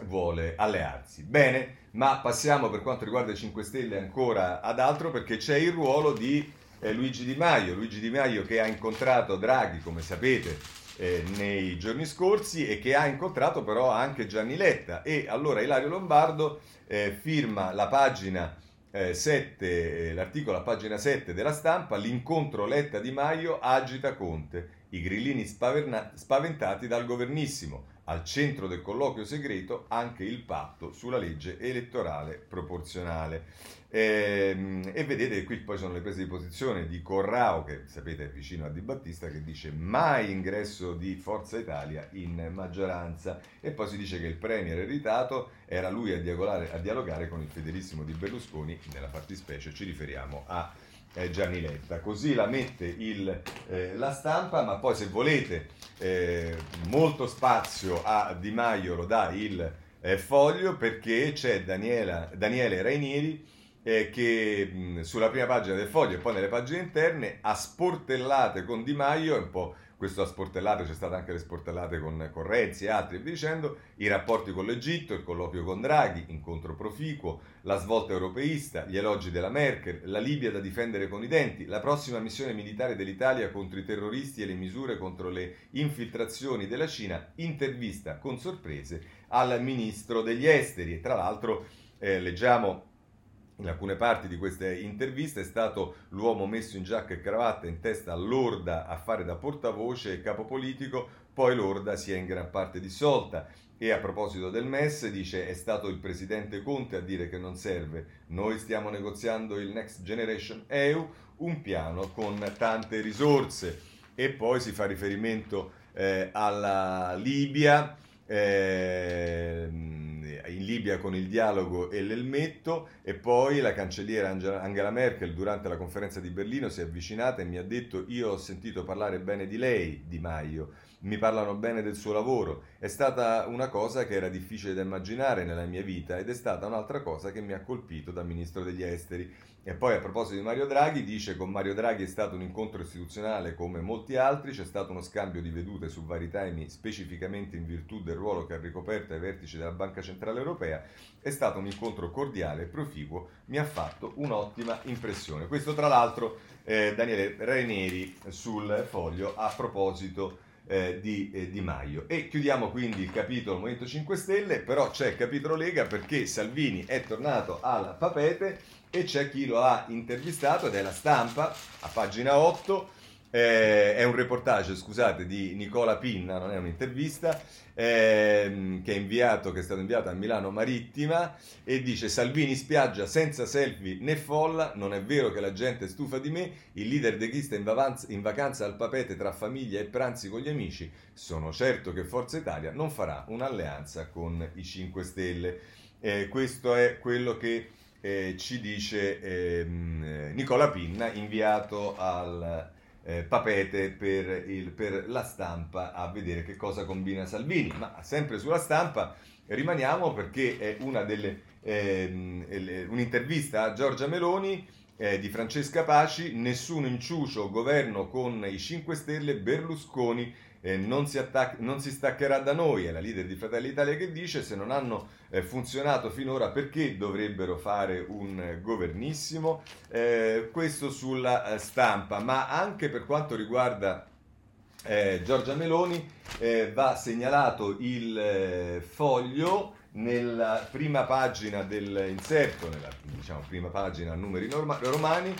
vuole allearsi. Bene, ma passiamo per quanto riguarda i 5 Stelle ancora ad altro perché c'è il ruolo di eh, Luigi Di Maio, Luigi Di Maio che ha incontrato Draghi, come sapete, eh, nei giorni scorsi e che ha incontrato però anche Gianni Letta e allora Ilario Lombardo eh, firma la pagina 7, eh, eh, l'articolo a pagina 7 della stampa, l'incontro Letta Di Maio agita Conte, i grillini spaverna- spaventati dal governissimo al centro del colloquio segreto anche il patto sulla legge elettorale proporzionale. E, ehm, e, vedete qui poi sono le prese di posizione di Corrao, che sapete è vicino a Di Battista, che dice mai ingresso di Forza Italia in maggioranza. E poi si dice che il premier eritato era lui a a dialogare con il fedelissimo di Berlusconi, nella fattispecie ci riferiamo a eh, Gianni Letta. Così la mette il, eh, la stampa, ma poi se volete eh, molto spazio a Di Maio lo dà il eh, foglio perché c'è Daniela, Daniele Rainieri eh, che mh, sulla prima pagina del foglio e poi nelle pagine interne a sportellate con Di Maio, è un po' questo a sportellate, c'è stata anche le sportellate con, con Renzi e altri, e via dicendo, i rapporti con l'Egitto, il colloquio con Draghi, incontro proficuo, la svolta europeista, gli elogi della Merkel, la Libia da difendere con i denti, la prossima missione militare dell'Italia contro i terroristi e le misure contro le infiltrazioni della Cina, intervista con sorprese al ministro degli esteri. E tra l'altro eh, leggiamo in alcune parti di queste interviste è stato l'uomo messo in giacca e cravatta in testa a Lorda a fare da portavoce e capo politico, poi Lorda si è in gran parte dissolta. E a proposito del MES dice è stato il presidente Conte a dire che non serve, noi stiamo negoziando il Next Generation EU, un piano con tante risorse. E poi si fa riferimento eh, alla Libia. Eh, in Libia con il dialogo e l'elmetto e poi la cancelliera Angela Merkel durante la conferenza di Berlino si è avvicinata e mi ha detto io ho sentito parlare bene di lei, Di Maio, mi parlano bene del suo lavoro, è stata una cosa che era difficile da immaginare nella mia vita ed è stata un'altra cosa che mi ha colpito da ministro degli esteri e poi a proposito di Mario Draghi, dice con Mario Draghi è stato un incontro istituzionale come molti altri, c'è stato uno scambio di vedute su vari temi specificamente in virtù del ruolo che ha ricoperto ai vertici della Banca Centrale Europea, è stato un incontro cordiale e proficuo, mi ha fatto un'ottima impressione. Questo tra l'altro eh, Daniele Raineri sul foglio a proposito eh, di eh, Di Maio. E chiudiamo quindi il capitolo Movimento 5 Stelle, però c'è il capitolo Lega perché Salvini è tornato al papete e c'è chi lo ha intervistato ed è la stampa a pagina 8. Eh, è un reportage, scusate, di Nicola Pinna, non è un'intervista, ehm, che, è inviato, che è stato inviato a Milano Marittima e dice Salvini spiaggia senza selfie né folla, non è vero che la gente è stufa di me, il leader deghista in, vacanza, in vacanza al papete tra famiglia e pranzi con gli amici, sono certo che Forza Italia non farà un'alleanza con i 5 Stelle. Eh, questo è quello che eh, ci dice ehm, Nicola Pinna, inviato al eh, Papete per, il, per, la stampa a vedere che cosa combina Salvini. Ma sempre sulla stampa rimaniamo perché è una delle, ehm, un'intervista a Giorgia Meloni eh, di Francesca Paci, nessun inciucio governo con i 5 Stelle, Berlusconi eh, non, si attac- non, si staccherà da noi, è la leader di Fratelli Italia che dice se non hanno eh, funzionato finora perché dovrebbero fare un eh, governissimo, questo sulla eh, stampa, ma anche per quanto riguarda eh, Giorgia Meloni va segnalato il foglio nella prima pagina dell'inserto, nella diciamo, prima pagina numeri norma- romani,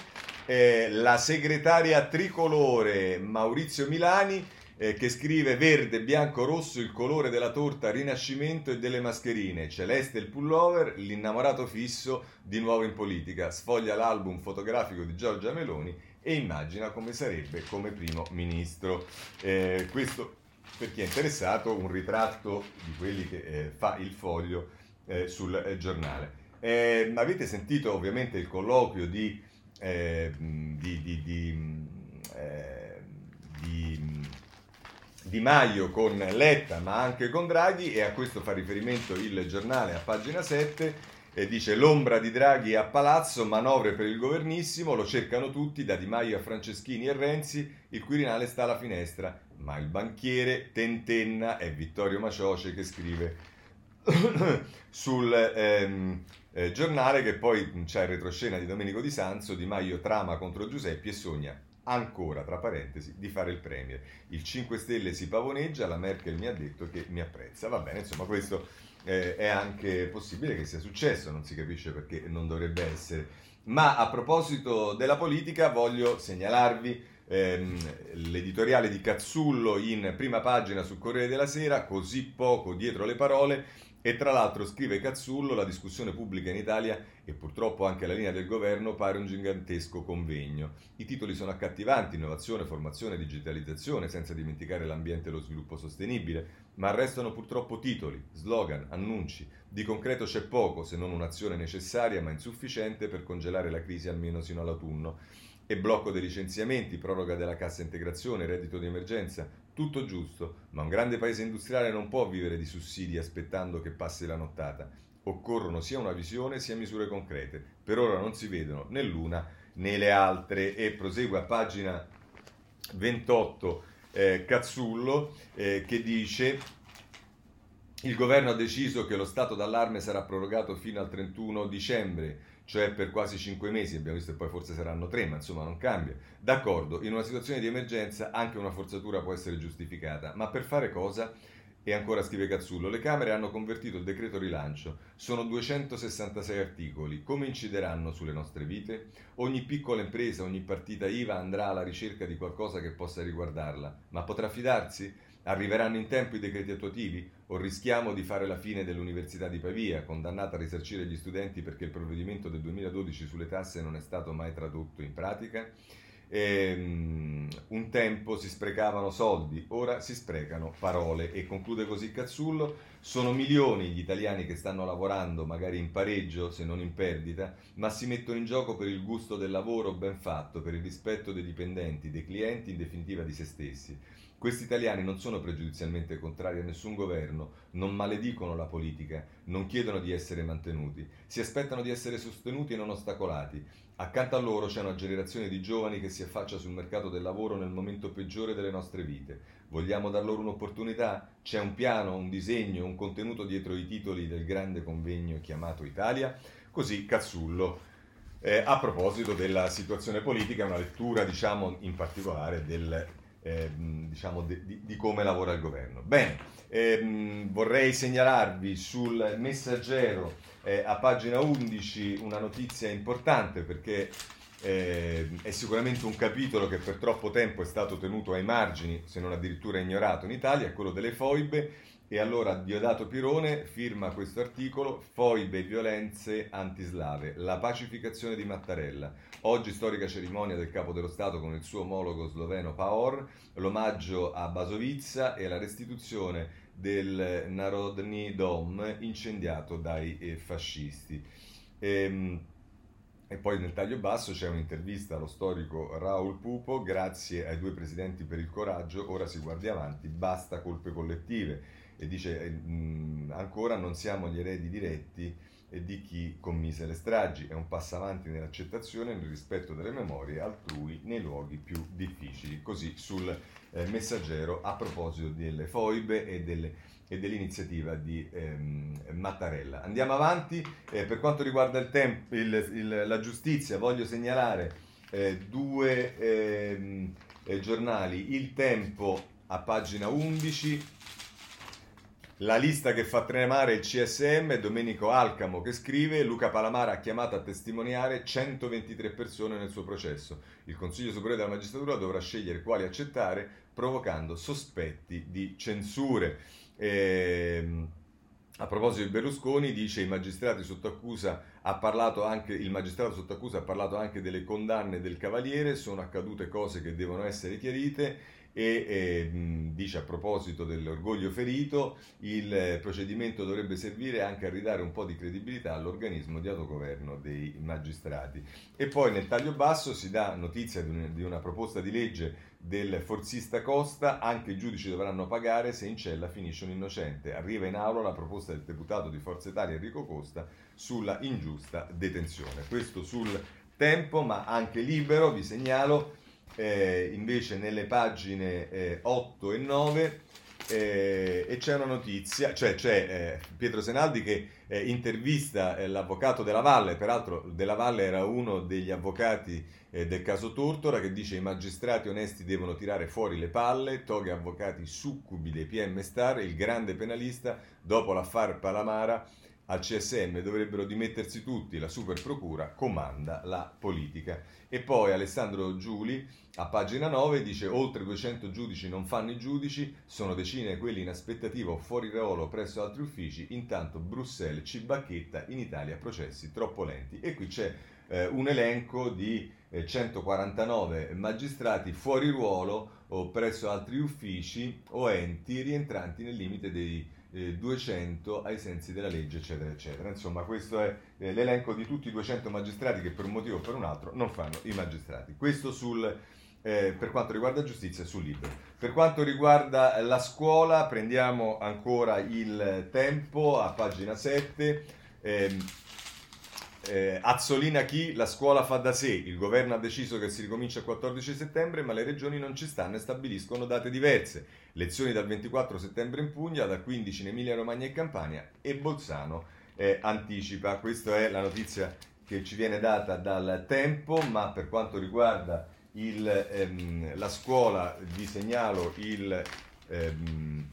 la segretaria tricolore Maurizio Milani eh, che scrive verde, bianco, rosso il colore della torta Rinascimento e delle mascherine, celeste il pullover, l'innamorato fisso di nuovo in politica, sfoglia l'album fotografico di Giorgia Meloni e immagina come sarebbe come primo ministro. Eh, questo per chi è interessato, un ritratto di quelli che eh, fa il foglio eh, sul eh, giornale. Eh, avete sentito ovviamente il colloquio di, di, di, di di Maio con Letta ma anche con Draghi e a questo fa riferimento il giornale a pagina 7 e dice l'ombra di Draghi a palazzo, manovre per il governissimo, lo cercano tutti da Di Maio a Franceschini e Renzi, il Quirinale sta alla finestra, ma il banchiere tentenna è Vittorio Macioce che scrive sul ehm, eh, giornale che poi c'è il retroscena di Domenico Di Sanzo, Di Maio trama contro Giuseppe e sogna ancora, tra parentesi, di fare il Premier. Il 5 Stelle si pavoneggia, la Merkel mi ha detto che mi apprezza. Va bene, insomma, questo eh, è anche possibile che sia successo, non si capisce perché non dovrebbe essere. Ma a proposito della politica, voglio segnalarvi ehm, l'editoriale di Cazzullo in prima pagina sul Corriere della Sera, così poco dietro le parole e tra l'altro, scrive Cazzullo, la discussione pubblica in Italia e purtroppo anche la linea del governo pare un gigantesco convegno. I titoli sono accattivanti, innovazione, formazione, digitalizzazione, senza dimenticare l'ambiente e lo sviluppo sostenibile, ma restano purtroppo titoli, slogan, annunci. Di concreto c'è poco, se non un'azione necessaria ma insufficiente per congelare la crisi almeno sino all'autunno e blocco dei licenziamenti, proroga della cassa integrazione, reddito di emergenza, tutto giusto, ma un grande paese industriale non può vivere di sussidi aspettando che passi la nottata. Occorrono sia una visione sia misure concrete. Per ora non si vedono né l'una né le altre. E prosegue a pagina 28 eh, Cazzullo eh, che dice il governo ha deciso che lo stato d'allarme sarà prorogato fino al 31 dicembre, cioè per quasi 5 mesi, abbiamo visto che poi forse saranno 3, ma insomma non cambia. D'accordo, in una situazione di emergenza anche una forzatura può essere giustificata, ma per fare cosa? E ancora scrive Cazzullo, le Camere hanno convertito il decreto rilancio, sono 266 articoli, come incideranno sulle nostre vite? Ogni piccola impresa, ogni partita IVA andrà alla ricerca di qualcosa che possa riguardarla, ma potrà fidarsi? Arriveranno in tempo i decreti attuativi? O rischiamo di fare la fine dell'Università di Pavia, condannata a risarcire gli studenti perché il provvedimento del 2012 sulle tasse non è stato mai tradotto in pratica? E, um, un tempo si sprecavano soldi, ora si sprecano parole e conclude così Cazzullo, sono milioni gli italiani che stanno lavorando magari in pareggio se non in perdita, ma si mettono in gioco per il gusto del lavoro ben fatto, per il rispetto dei dipendenti, dei clienti, in definitiva di se stessi. Questi italiani non sono pregiudizialmente contrari a nessun governo, non maledicono la politica, non chiedono di essere mantenuti, si aspettano di essere sostenuti e non ostacolati. Accanto a loro c'è una generazione di giovani che si affaccia sul mercato del lavoro nel momento peggiore delle nostre vite. Vogliamo dar loro un'opportunità? C'è un piano, un disegno, un contenuto dietro i titoli del grande convegno chiamato Italia? Così Cazzullo. Eh, a proposito della situazione politica, una lettura, diciamo, in particolare del eh, diciamo di, di, di, come lavora il governo. Bene, ehm, vorrei segnalarvi sul messaggero eh, a pagina 11 una notizia importante perché eh, è sicuramente un capitolo che per troppo tempo è stato tenuto ai margini, se non addirittura ignorato in Italia, quello delle foibe e allora Diodato Pirone firma questo articolo, Foibe violenze antislave, la pacificazione di Mattarella. Oggi storica cerimonia del capo dello Stato con il suo omologo sloveno Paor, l'omaggio a Basovizza e la restituzione del Narodni Dom incendiato dai eh, fascisti. E, ehm, e poi nel taglio basso c'è un'intervista allo storico Raul Pupo, grazie ai due presidenti per il coraggio, ora si guardi avanti, basta colpe collettive e dice eh, ancora non siamo gli eredi diretti di chi commise le stragi, è un passo avanti nell'accettazione e nel rispetto delle memorie altrui nei luoghi più difficili. Così sul eh, messaggero a proposito delle foibe e, delle, e dell'iniziativa di ehm, Mattarella. Andiamo avanti, eh, per quanto riguarda il tempo, il, il, la giustizia voglio segnalare eh, due ehm, eh, giornali, Il Tempo a pagina 11 la lista che fa tremare il CSM è Domenico Alcamo che scrive Luca Palamara ha chiamato a testimoniare 123 persone nel suo processo. Il Consiglio Superiore della Magistratura dovrà scegliere quali accettare provocando sospetti di censure. Ehm, a proposito di Berlusconi, dice i magistrati sotto accusa ha parlato anche, il magistrato sotto accusa ha parlato anche delle condanne del Cavaliere, sono accadute cose che devono essere chiarite e eh, dice a proposito dell'orgoglio ferito il procedimento dovrebbe servire anche a ridare un po' di credibilità all'organismo di autogoverno dei magistrati. E poi nel taglio basso si dà notizia di, un, di una proposta di legge del forzista Costa, anche i giudici dovranno pagare se in cella finisce un innocente. Arriva in aula la proposta del deputato di Forza Italia Enrico Costa sulla ingiusta detenzione. Questo sul tempo, ma anche libero, vi segnalo eh, invece nelle pagine eh, 8 e 9 eh, e c'è una notizia, cioè c'è eh, Pietro Senaldi che eh, intervista eh, l'avvocato della Valle, peraltro della Valle era uno degli avvocati del caso Tortora che dice i magistrati onesti devono tirare fuori le palle, toga avvocati succubi dei PM Star, il grande penalista dopo l'affare Palamara al CSM dovrebbero dimettersi tutti, la super procura comanda la politica. E poi Alessandro Giuli a pagina 9 dice oltre 200 giudici non fanno i giudici, sono decine quelli in aspettativa o fuori ruolo presso altri uffici, intanto Bruxelles ci bacchetta in Italia processi troppo lenti. E qui c'è eh, un elenco di eh, 149 magistrati fuori ruolo o presso altri uffici o enti rientranti nel limite dei 200 ai sensi della legge, eccetera, eccetera. Insomma, questo è eh, l'elenco di tutti i 200 magistrati che per un motivo o per un altro non fanno i magistrati. Questo sul, eh, per quanto riguarda giustizia sul libro. Per quanto riguarda la scuola, prendiamo ancora il tempo a pagina 7. Eh, eh, Azzolina chi? La scuola fa da sé. Il governo ha deciso che si ricomincia il 14 settembre, ma le regioni non ci stanno e stabiliscono date diverse. Lezioni dal 24 settembre in Puglia, dal 15 in Emilia Romagna e Campania e Bolzano eh, anticipa. Questa è la notizia che ci viene data dal tempo, ma per quanto riguarda il, ehm, la scuola vi segnalo il, ehm,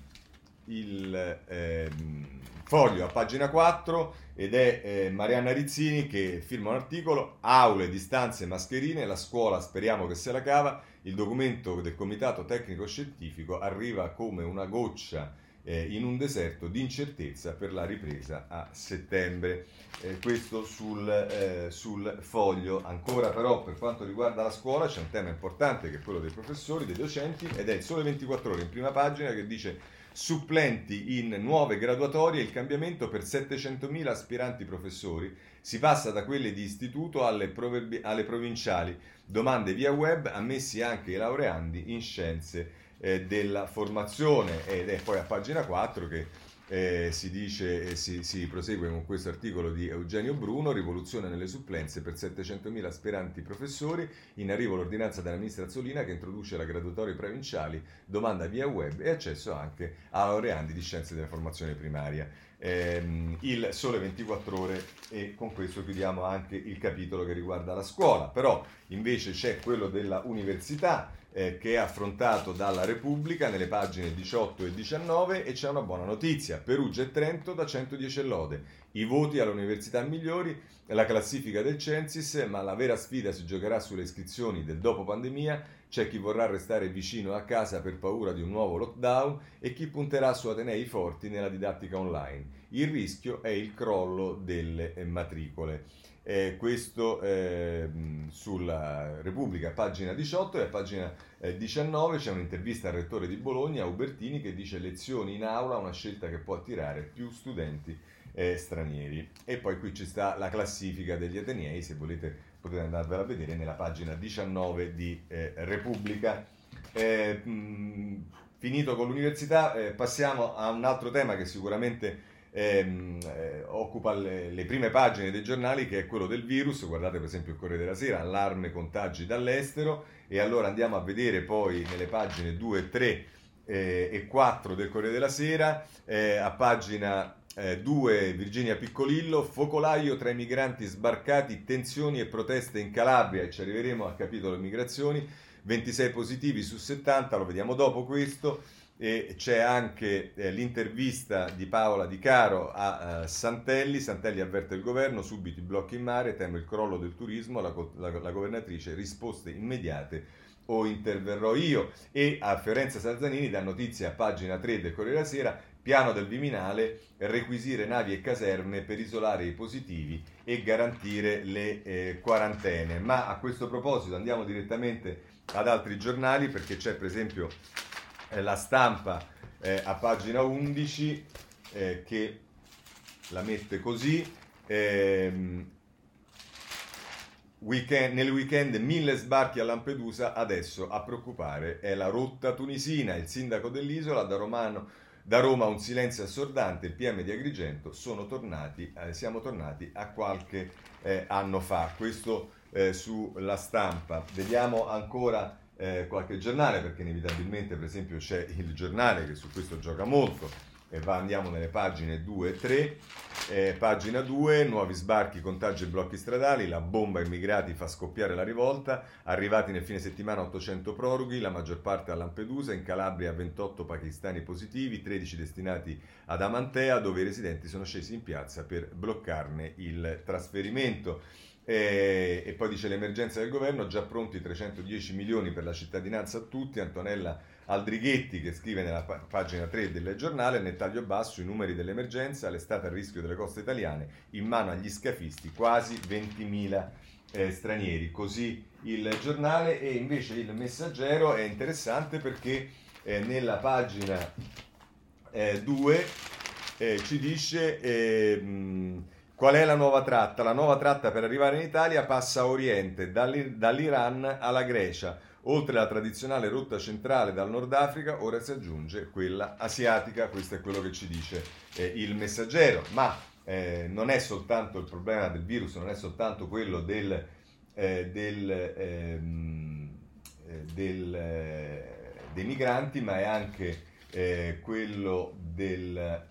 il ehm, foglio a pagina 4 ed è eh, Marianna Rizzini che firma un articolo, aule, distanze, mascherine, la scuola speriamo che se la cava, il documento del comitato tecnico scientifico arriva come una goccia eh, in un deserto di incertezza per la ripresa a settembre. Eh, questo sul, eh, sul, foglio. Ancora però per quanto riguarda la scuola c'è un tema importante che è quello dei professori, dei docenti ed è il Sole 24 ore in prima pagina che dice supplenti in nuove graduatorie il cambiamento per 700.000 aspiranti professori. Si passa da quelle di istituto alle, proverbi- alle provinciali. Domande via web, ammessi anche i laureandi in scienze eh, della formazione ed è poi a pagina 4 che eh, si dice si, si, prosegue con questo articolo di Eugenio Bruno, rivoluzione nelle supplenze per 700.000 aspiranti professori, in arrivo l'ordinanza della ministra Azzolina che introduce la graduatoria provinciali, domanda via web e accesso anche a laureandi di scienze della formazione primaria. Eh, il sole 24 ore e con questo chiudiamo anche il capitolo che riguarda la scuola, però invece c'è quello della università eh, che è affrontato dalla Repubblica nelle pagine 18 e 19 e c'è una buona notizia. Perugia e Trento da 110 lode. I voti alle università migliori, la classifica del Censis, ma la vera sfida si giocherà sulle iscrizioni del dopo pandemia. C'è chi vorrà restare vicino a casa per paura di un nuovo lockdown e chi punterà su Atenei forti nella didattica online. Il rischio è il crollo delle matricole. Eh, questo eh, sulla Repubblica, pagina 18 e a pagina eh, 19 c'è un'intervista al rettore di Bologna, Ubertini, che dice lezioni in aula, una scelta che può attirare più studenti eh, stranieri. E poi qui ci sta la classifica degli Atenei, se volete potete andarvela a vedere nella pagina 19 di eh, Repubblica. Mh, eh, finito con l'università, passiamo a un altro tema che sicuramente ehm, eh, occupa le, le, prime pagine dei giornali che è quello del virus, guardate per esempio il Corriere della Sera, allarme contagi dall'estero. E allora andiamo a vedere poi nelle pagine 2, 3 eh, e 4 del Corriere della Sera, eh, a pagina 2 eh, Virginia Piccolillo, focolaio tra i migranti sbarcati, tensioni e proteste in Calabria e ci arriveremo al capitolo immigrazioni, 26 positivi su 70, lo vediamo dopo questo e c'è anche eh, l'intervista di Paola Di Caro a uh, Santelli. Santelli avverte il governo, subito i blocchi in mare, temo il crollo del turismo, la, la, la governatrice risposte immediate o interverrò io. E a Fiorenza Salzanini dà notizia a pagina 3 del Corriere della Sera, piano del Viminale, requisire navi e caserme per isolare i positivi e garantire le eh, quarantene. Ma a questo proposito andiamo direttamente ad altri giornali perché c'è per esempio eh, la stampa eh, a pagina 11 eh, che la mette così. Ehm, weekend, nel weekend mille sbarchi a Lampedusa, adesso a preoccupare è la rotta tunisina. Il sindaco dell'isola da, Romano, da Roma un silenzio assordante, il PM di Agrigento, tornati, eh, siamo tornati a qualche eh, anno fa. Questo eh, sulla stampa. Vediamo ancora eh, qualche giornale, perché inevitabilmente per esempio c'è il giornale che su questo gioca molto, e va, andiamo nelle pagine 2 e 3. Eh, pagina 2, nuovi sbarchi, contagi e blocchi stradali, la bomba immigrati fa scoppiare la rivolta, arrivati nel fine settimana 800 proroghi, la maggior parte a Lampedusa, in Calabria 28 pakistani positivi, 13 destinati ad Amantea dove i residenti sono scesi in piazza per bloccarne il trasferimento. E, e, poi dice l'emergenza del governo, già pronti 310 milioni per la cittadinanza a tutti, Antonella Aldrighetti che scrive nella pagina 3 del giornale, nel taglio basso i numeri dell'emergenza, l'estate a rischio delle coste italiane, in mano agli scafisti quasi 20.000 eh, stranieri, così il giornale e invece il messaggero è interessante perché eh, nella pagina 2 eh, eh, ci dice... Mh, Qual è la nuova tratta? La nuova tratta per arrivare in Italia passa a oriente, dall'Iran alla Grecia. Oltre alla tradizionale rotta centrale dal Nord Africa, ora si aggiunge quella asiatica. Questo è quello che ci dice eh, il messaggero. Ma eh, non è soltanto il problema del virus, non è soltanto quello del, eh, del, ehm, eh, del, eh, dei migranti, ma è anche eh, quello del,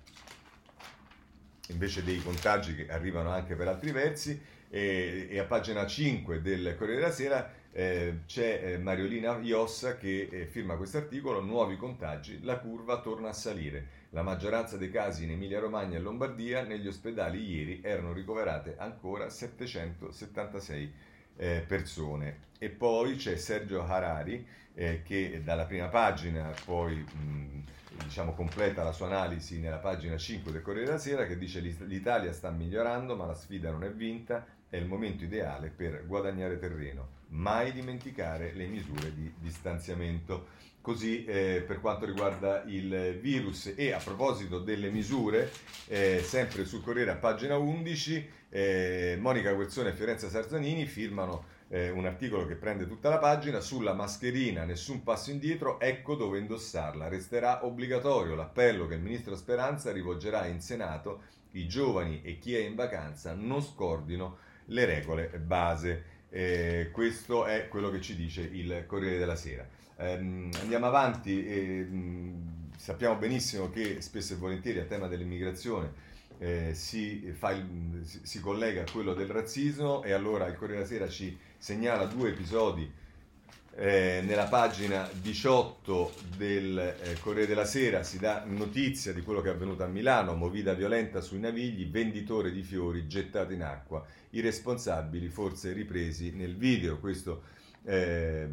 invece dei contagi che arrivano anche per altri versi. E, e a pagina 5 del Corriere della Sera eh, c'è eh, Mariolina Iossa che eh, firma questo articolo, nuovi contagi, la curva torna a salire. La maggioranza dei casi in Emilia-Romagna e Lombardia negli ospedali ieri erano ricoverate ancora 776 eh, persone. E poi c'è Sergio Harari eh, che dalla prima pagina poi mh, diciamo, completa la sua analisi nella pagina 5 del Corriere della Sera che dice l'Italia sta migliorando ma la sfida non è vinta, è il momento ideale per guadagnare terreno mai dimenticare le misure di distanziamento. Così eh, per quanto riguarda il virus e a proposito delle misure, eh, sempre sul Corriere a pagina 11, eh, Monica Guerzone e Fiorenza Sarzanini firmano eh, un articolo che prende tutta la pagina sulla mascherina, nessun passo indietro, ecco dove indossarla, resterà obbligatorio l'appello che il ministro Speranza rivolgerà in Senato, i giovani e chi è in vacanza non scordino le regole base. Eh, questo è quello che ci dice il Corriere della Sera. Eh, andiamo avanti, eh, sappiamo benissimo che spesso e volentieri al tema dell'immigrazione eh, si, il, si, collega a quello del razzismo e allora il Corriere della Sera ci segnala due episodi eh, nella pagina 18 del eh, Corriere della Sera si dà notizia di quello che è avvenuto a Milano, movida violenta sui navigli, venditore di fiori gettato in acqua i responsabili forse ripresi nel video. Questo eh,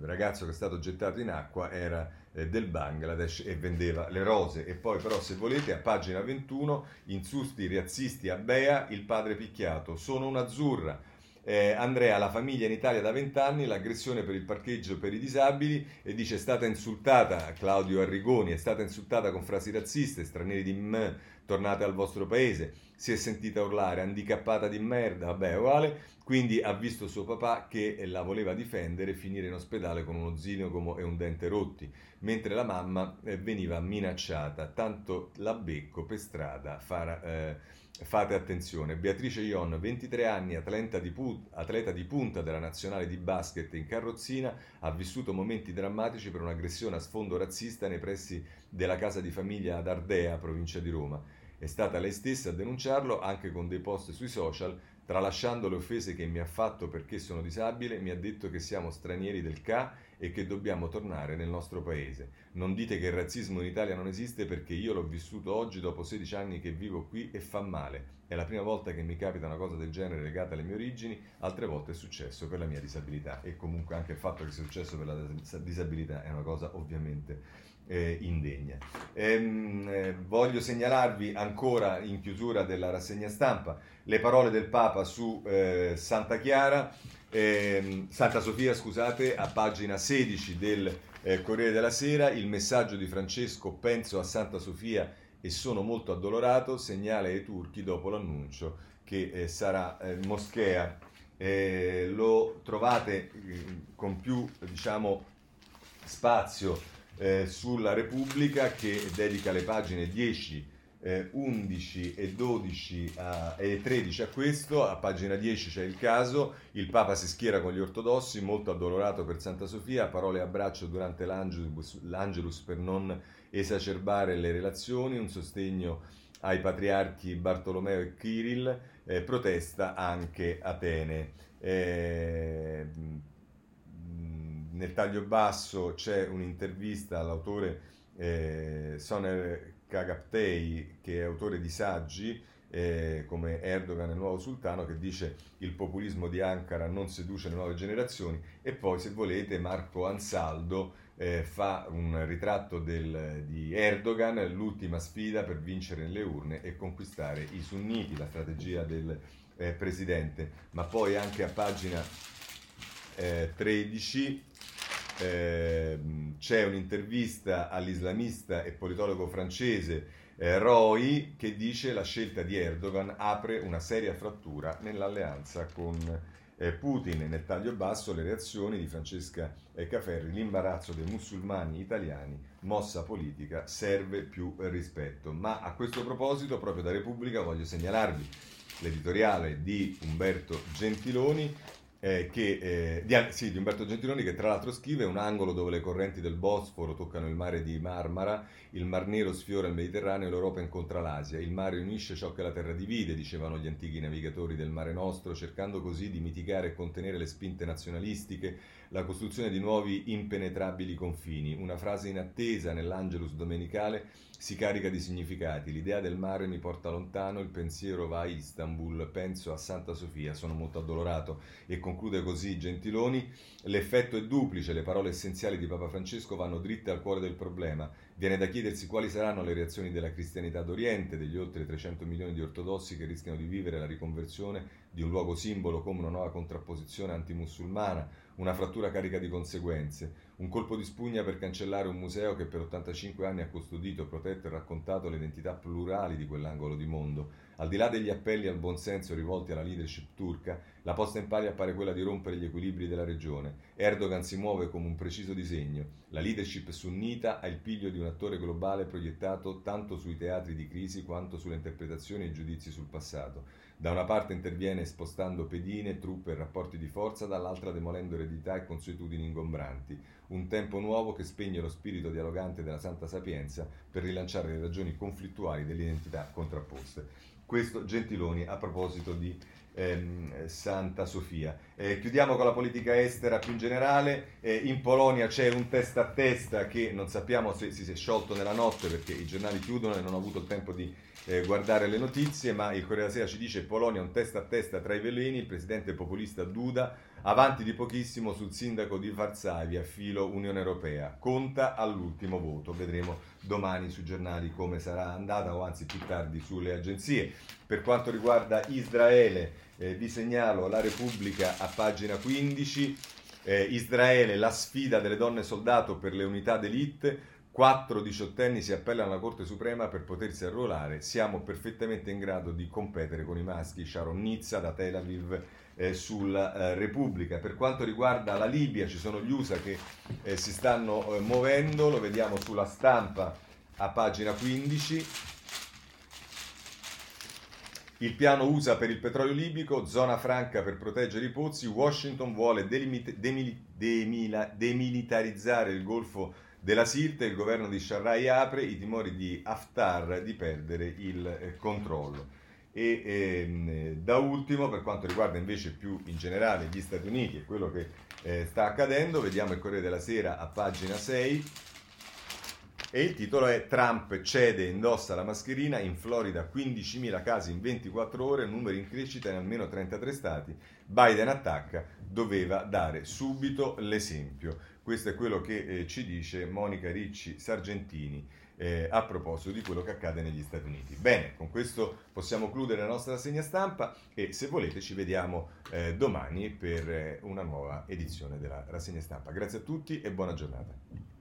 ragazzo che è stato gettato in acqua era eh, del Bangladesh e vendeva le rose. E poi però se volete a pagina 21 insusti razzisti a Bea, il padre picchiato, sono un'azzurra. Eh, Andrea, la famiglia in Italia da 20 anni, l'aggressione per il parcheggio per i disabili e dice è stata insultata, Claudio Arrigoni, è stata insultata con frasi razziste, stranieri di M, tornate al vostro paese si è sentita urlare handicappata di merda, vabbè, uguale, quindi ha visto suo papà che la voleva difendere finire in ospedale con uno zinogomo e un dente rotti, mentre la mamma eh, veniva minacciata, tanto la becco per strada, fara, eh, fate attenzione. Beatrice Ion, 23 anni, atleta di, pu- atleta di punta della nazionale di basket in carrozzina, ha vissuto momenti drammatici per un'aggressione a sfondo razzista nei pressi della casa di famiglia ad Ardea, provincia di Roma. È stata lei stessa a denunciarlo anche con dei post sui social, tralasciando le offese che mi ha fatto perché sono disabile, mi ha detto che siamo stranieri del CA e che dobbiamo tornare nel nostro paese. Non dite che il razzismo in Italia non esiste perché io l'ho vissuto oggi dopo 16 anni che vivo qui e fa male. È la prima volta che mi capita una cosa del genere legata alle mie origini, altre volte è successo per la mia disabilità e comunque anche il fatto che sia successo per la disabilità è una cosa ovviamente eh, indegna. Ehm, eh, voglio segnalarvi ancora in chiusura della rassegna stampa le parole del Papa su eh, Santa Chiara, ehm, Santa Sofia, scusate, a pagina 16 del eh, Corriere della Sera, il messaggio di Francesco, penso a Santa Sofia e sono molto addolorato, segnale ai turchi dopo l'annuncio che eh, sarà eh, moschea. lo trovate con più diciamo, spazio eh, sulla Repubblica che dedica le pagine 10, eh, 11 e 12 a, e 13 a questo. A pagina 10 c'è il caso, il Papa si schiera con gli ortodossi, molto addolorato per Santa Sofia, parole a braccio durante l'Angelus, l'Angelus per non esacerbare le relazioni, un sostegno ai patriarchi Bartolomeo e Kirill, eh, protesta anche Atene. Eh, nel taglio basso c'è un'intervista all'autore eh, Soner Kagaptei, che è autore di saggi eh, come Erdogan il nuovo sultano, che dice il populismo di Ankara non seduce le nuove generazioni. E poi, se volete, Marco Ansaldo eh, fa un ritratto del, di Erdogan, l'ultima sfida per vincere nelle urne e conquistare i sunniti, la strategia del eh, presidente. Ma poi anche a pagina 13 eh, eh, c'è un'intervista all'islamista e politologo francese eh, Roy che dice la scelta di Erdogan apre una seria frattura nell'alleanza con eh, Putin nel taglio basso, le reazioni di Francesca Caferri, l'imbarazzo dei musulmani italiani, mossa politica, serve più rispetto. Ma a questo proposito, proprio da Repubblica, voglio segnalarvi l'editoriale di Umberto Gentiloni eh, che, eh, di, sì, di, Umberto Gentiloni che tra l'altro scrive un angolo dove le correnti del Bosforo toccano il mare di Marmara, il Mar Nero sfiora il Mediterraneo e l'Europa incontra l'Asia, il mare unisce ciò che la terra divide, dicevano gli antichi navigatori del Mare Nostro, cercando così di mitigare e contenere le spinte nazionalistiche, la costruzione di nuovi impenetrabili confini, una frase inattesa nell'Angelus domenicale si carica di significati. L'idea del mare mi porta lontano, il pensiero va a Istanbul, penso a Santa Sofia, sono molto addolorato. E conclude così Gentiloni, l'effetto è duplice, le parole essenziali di Papa Francesco vanno dritte al cuore del problema. Viene da chiedersi quali saranno le reazioni della cristianità d'Oriente, degli oltre 300 milioni di ortodossi che rischiano di vivere la riconversione di un luogo simbolo come una nuova contrapposizione antimusulmana, una frattura carica di conseguenze, un colpo di spugna per cancellare un museo che per 85 anni ha custodito, protetto e raccontato le identità plurali di quell'angolo di mondo. Al di là degli appelli al buonsenso rivolti alla leadership turca, la posta in palio appare quella di rompere gli equilibri della regione. Erdogan si muove come un preciso disegno. La leadership sunnita ha il piglio di un attore globale proiettato tanto sui teatri di crisi quanto sulle interpretazioni e giudizi sul passato. Da una parte interviene spostando pedine, truppe e rapporti di forza, dall'altra demolendo eredità e consuetudini ingombranti. Un tempo nuovo che spegne lo spirito dialogante della Santa Sapienza per rilanciare le ragioni conflittuali delle identità contrapposte. Questo Gentiloni a proposito di ehm, Santa Sofia. Eh, chiudiamo con la politica estera più in generale. Eh, in Polonia c'è un testa a testa che non sappiamo se si è sciolto nella notte perché i giornali chiudono e non ho avuto il tempo di eh, guardare le notizie, ma il Corriere della Sera ci dice Polonia un testa a testa tra i veleni, il presidente populista Duda avanti di pochissimo sul sindaco di Varsavia, filo Unione Europea. Conta all'ultimo voto. Vedremo domani sui giornali come sarà andata o anzi più tardi sulle agenzie. Per quanto riguarda Israele, eh, vi segnalo la Repubblica a pagina 15. Eh, Israele, la sfida delle donne soldato per le unità d'elite. Quattro diciottenni si appellano alla Corte Suprema per potersi arruolare. Siamo perfettamente in grado di competere con i maschi. Sharon Nizza da Tel Aviv eh, sulla eh, Repubblica. Per quanto riguarda la Libia, ci sono gli USA che eh, si stanno eh, muovendo, lo vediamo sulla stampa a pagina 15. Il piano USA per il petrolio libico, zona franca per proteggere i pozzi, Washington vuole delimit- demil- demila- demilitarizzare il Golfo della Sirte, il governo di Sharrai apre i timori di Haftar di perdere il controllo. E ehm, da ultimo, per quanto riguarda invece più in generale gli Stati Uniti e quello che eh, sta accadendo, vediamo il Corriere della Sera a pagina 6. E il titolo è Trump cede e indossa la mascherina, in Florida 15.000 casi in 24 ore, numeri in crescita in almeno 33 stati, Biden attacca, doveva dare subito l'esempio. Questo è quello che eh, ci dice Monica Ricci Sargentini eh, a proposito di quello che accade negli Stati Uniti. Bene, con questo possiamo chiudere la nostra rassegna stampa e se volete ci vediamo eh, domani per eh, una nuova edizione della rassegna stampa. Grazie a tutti e buona giornata.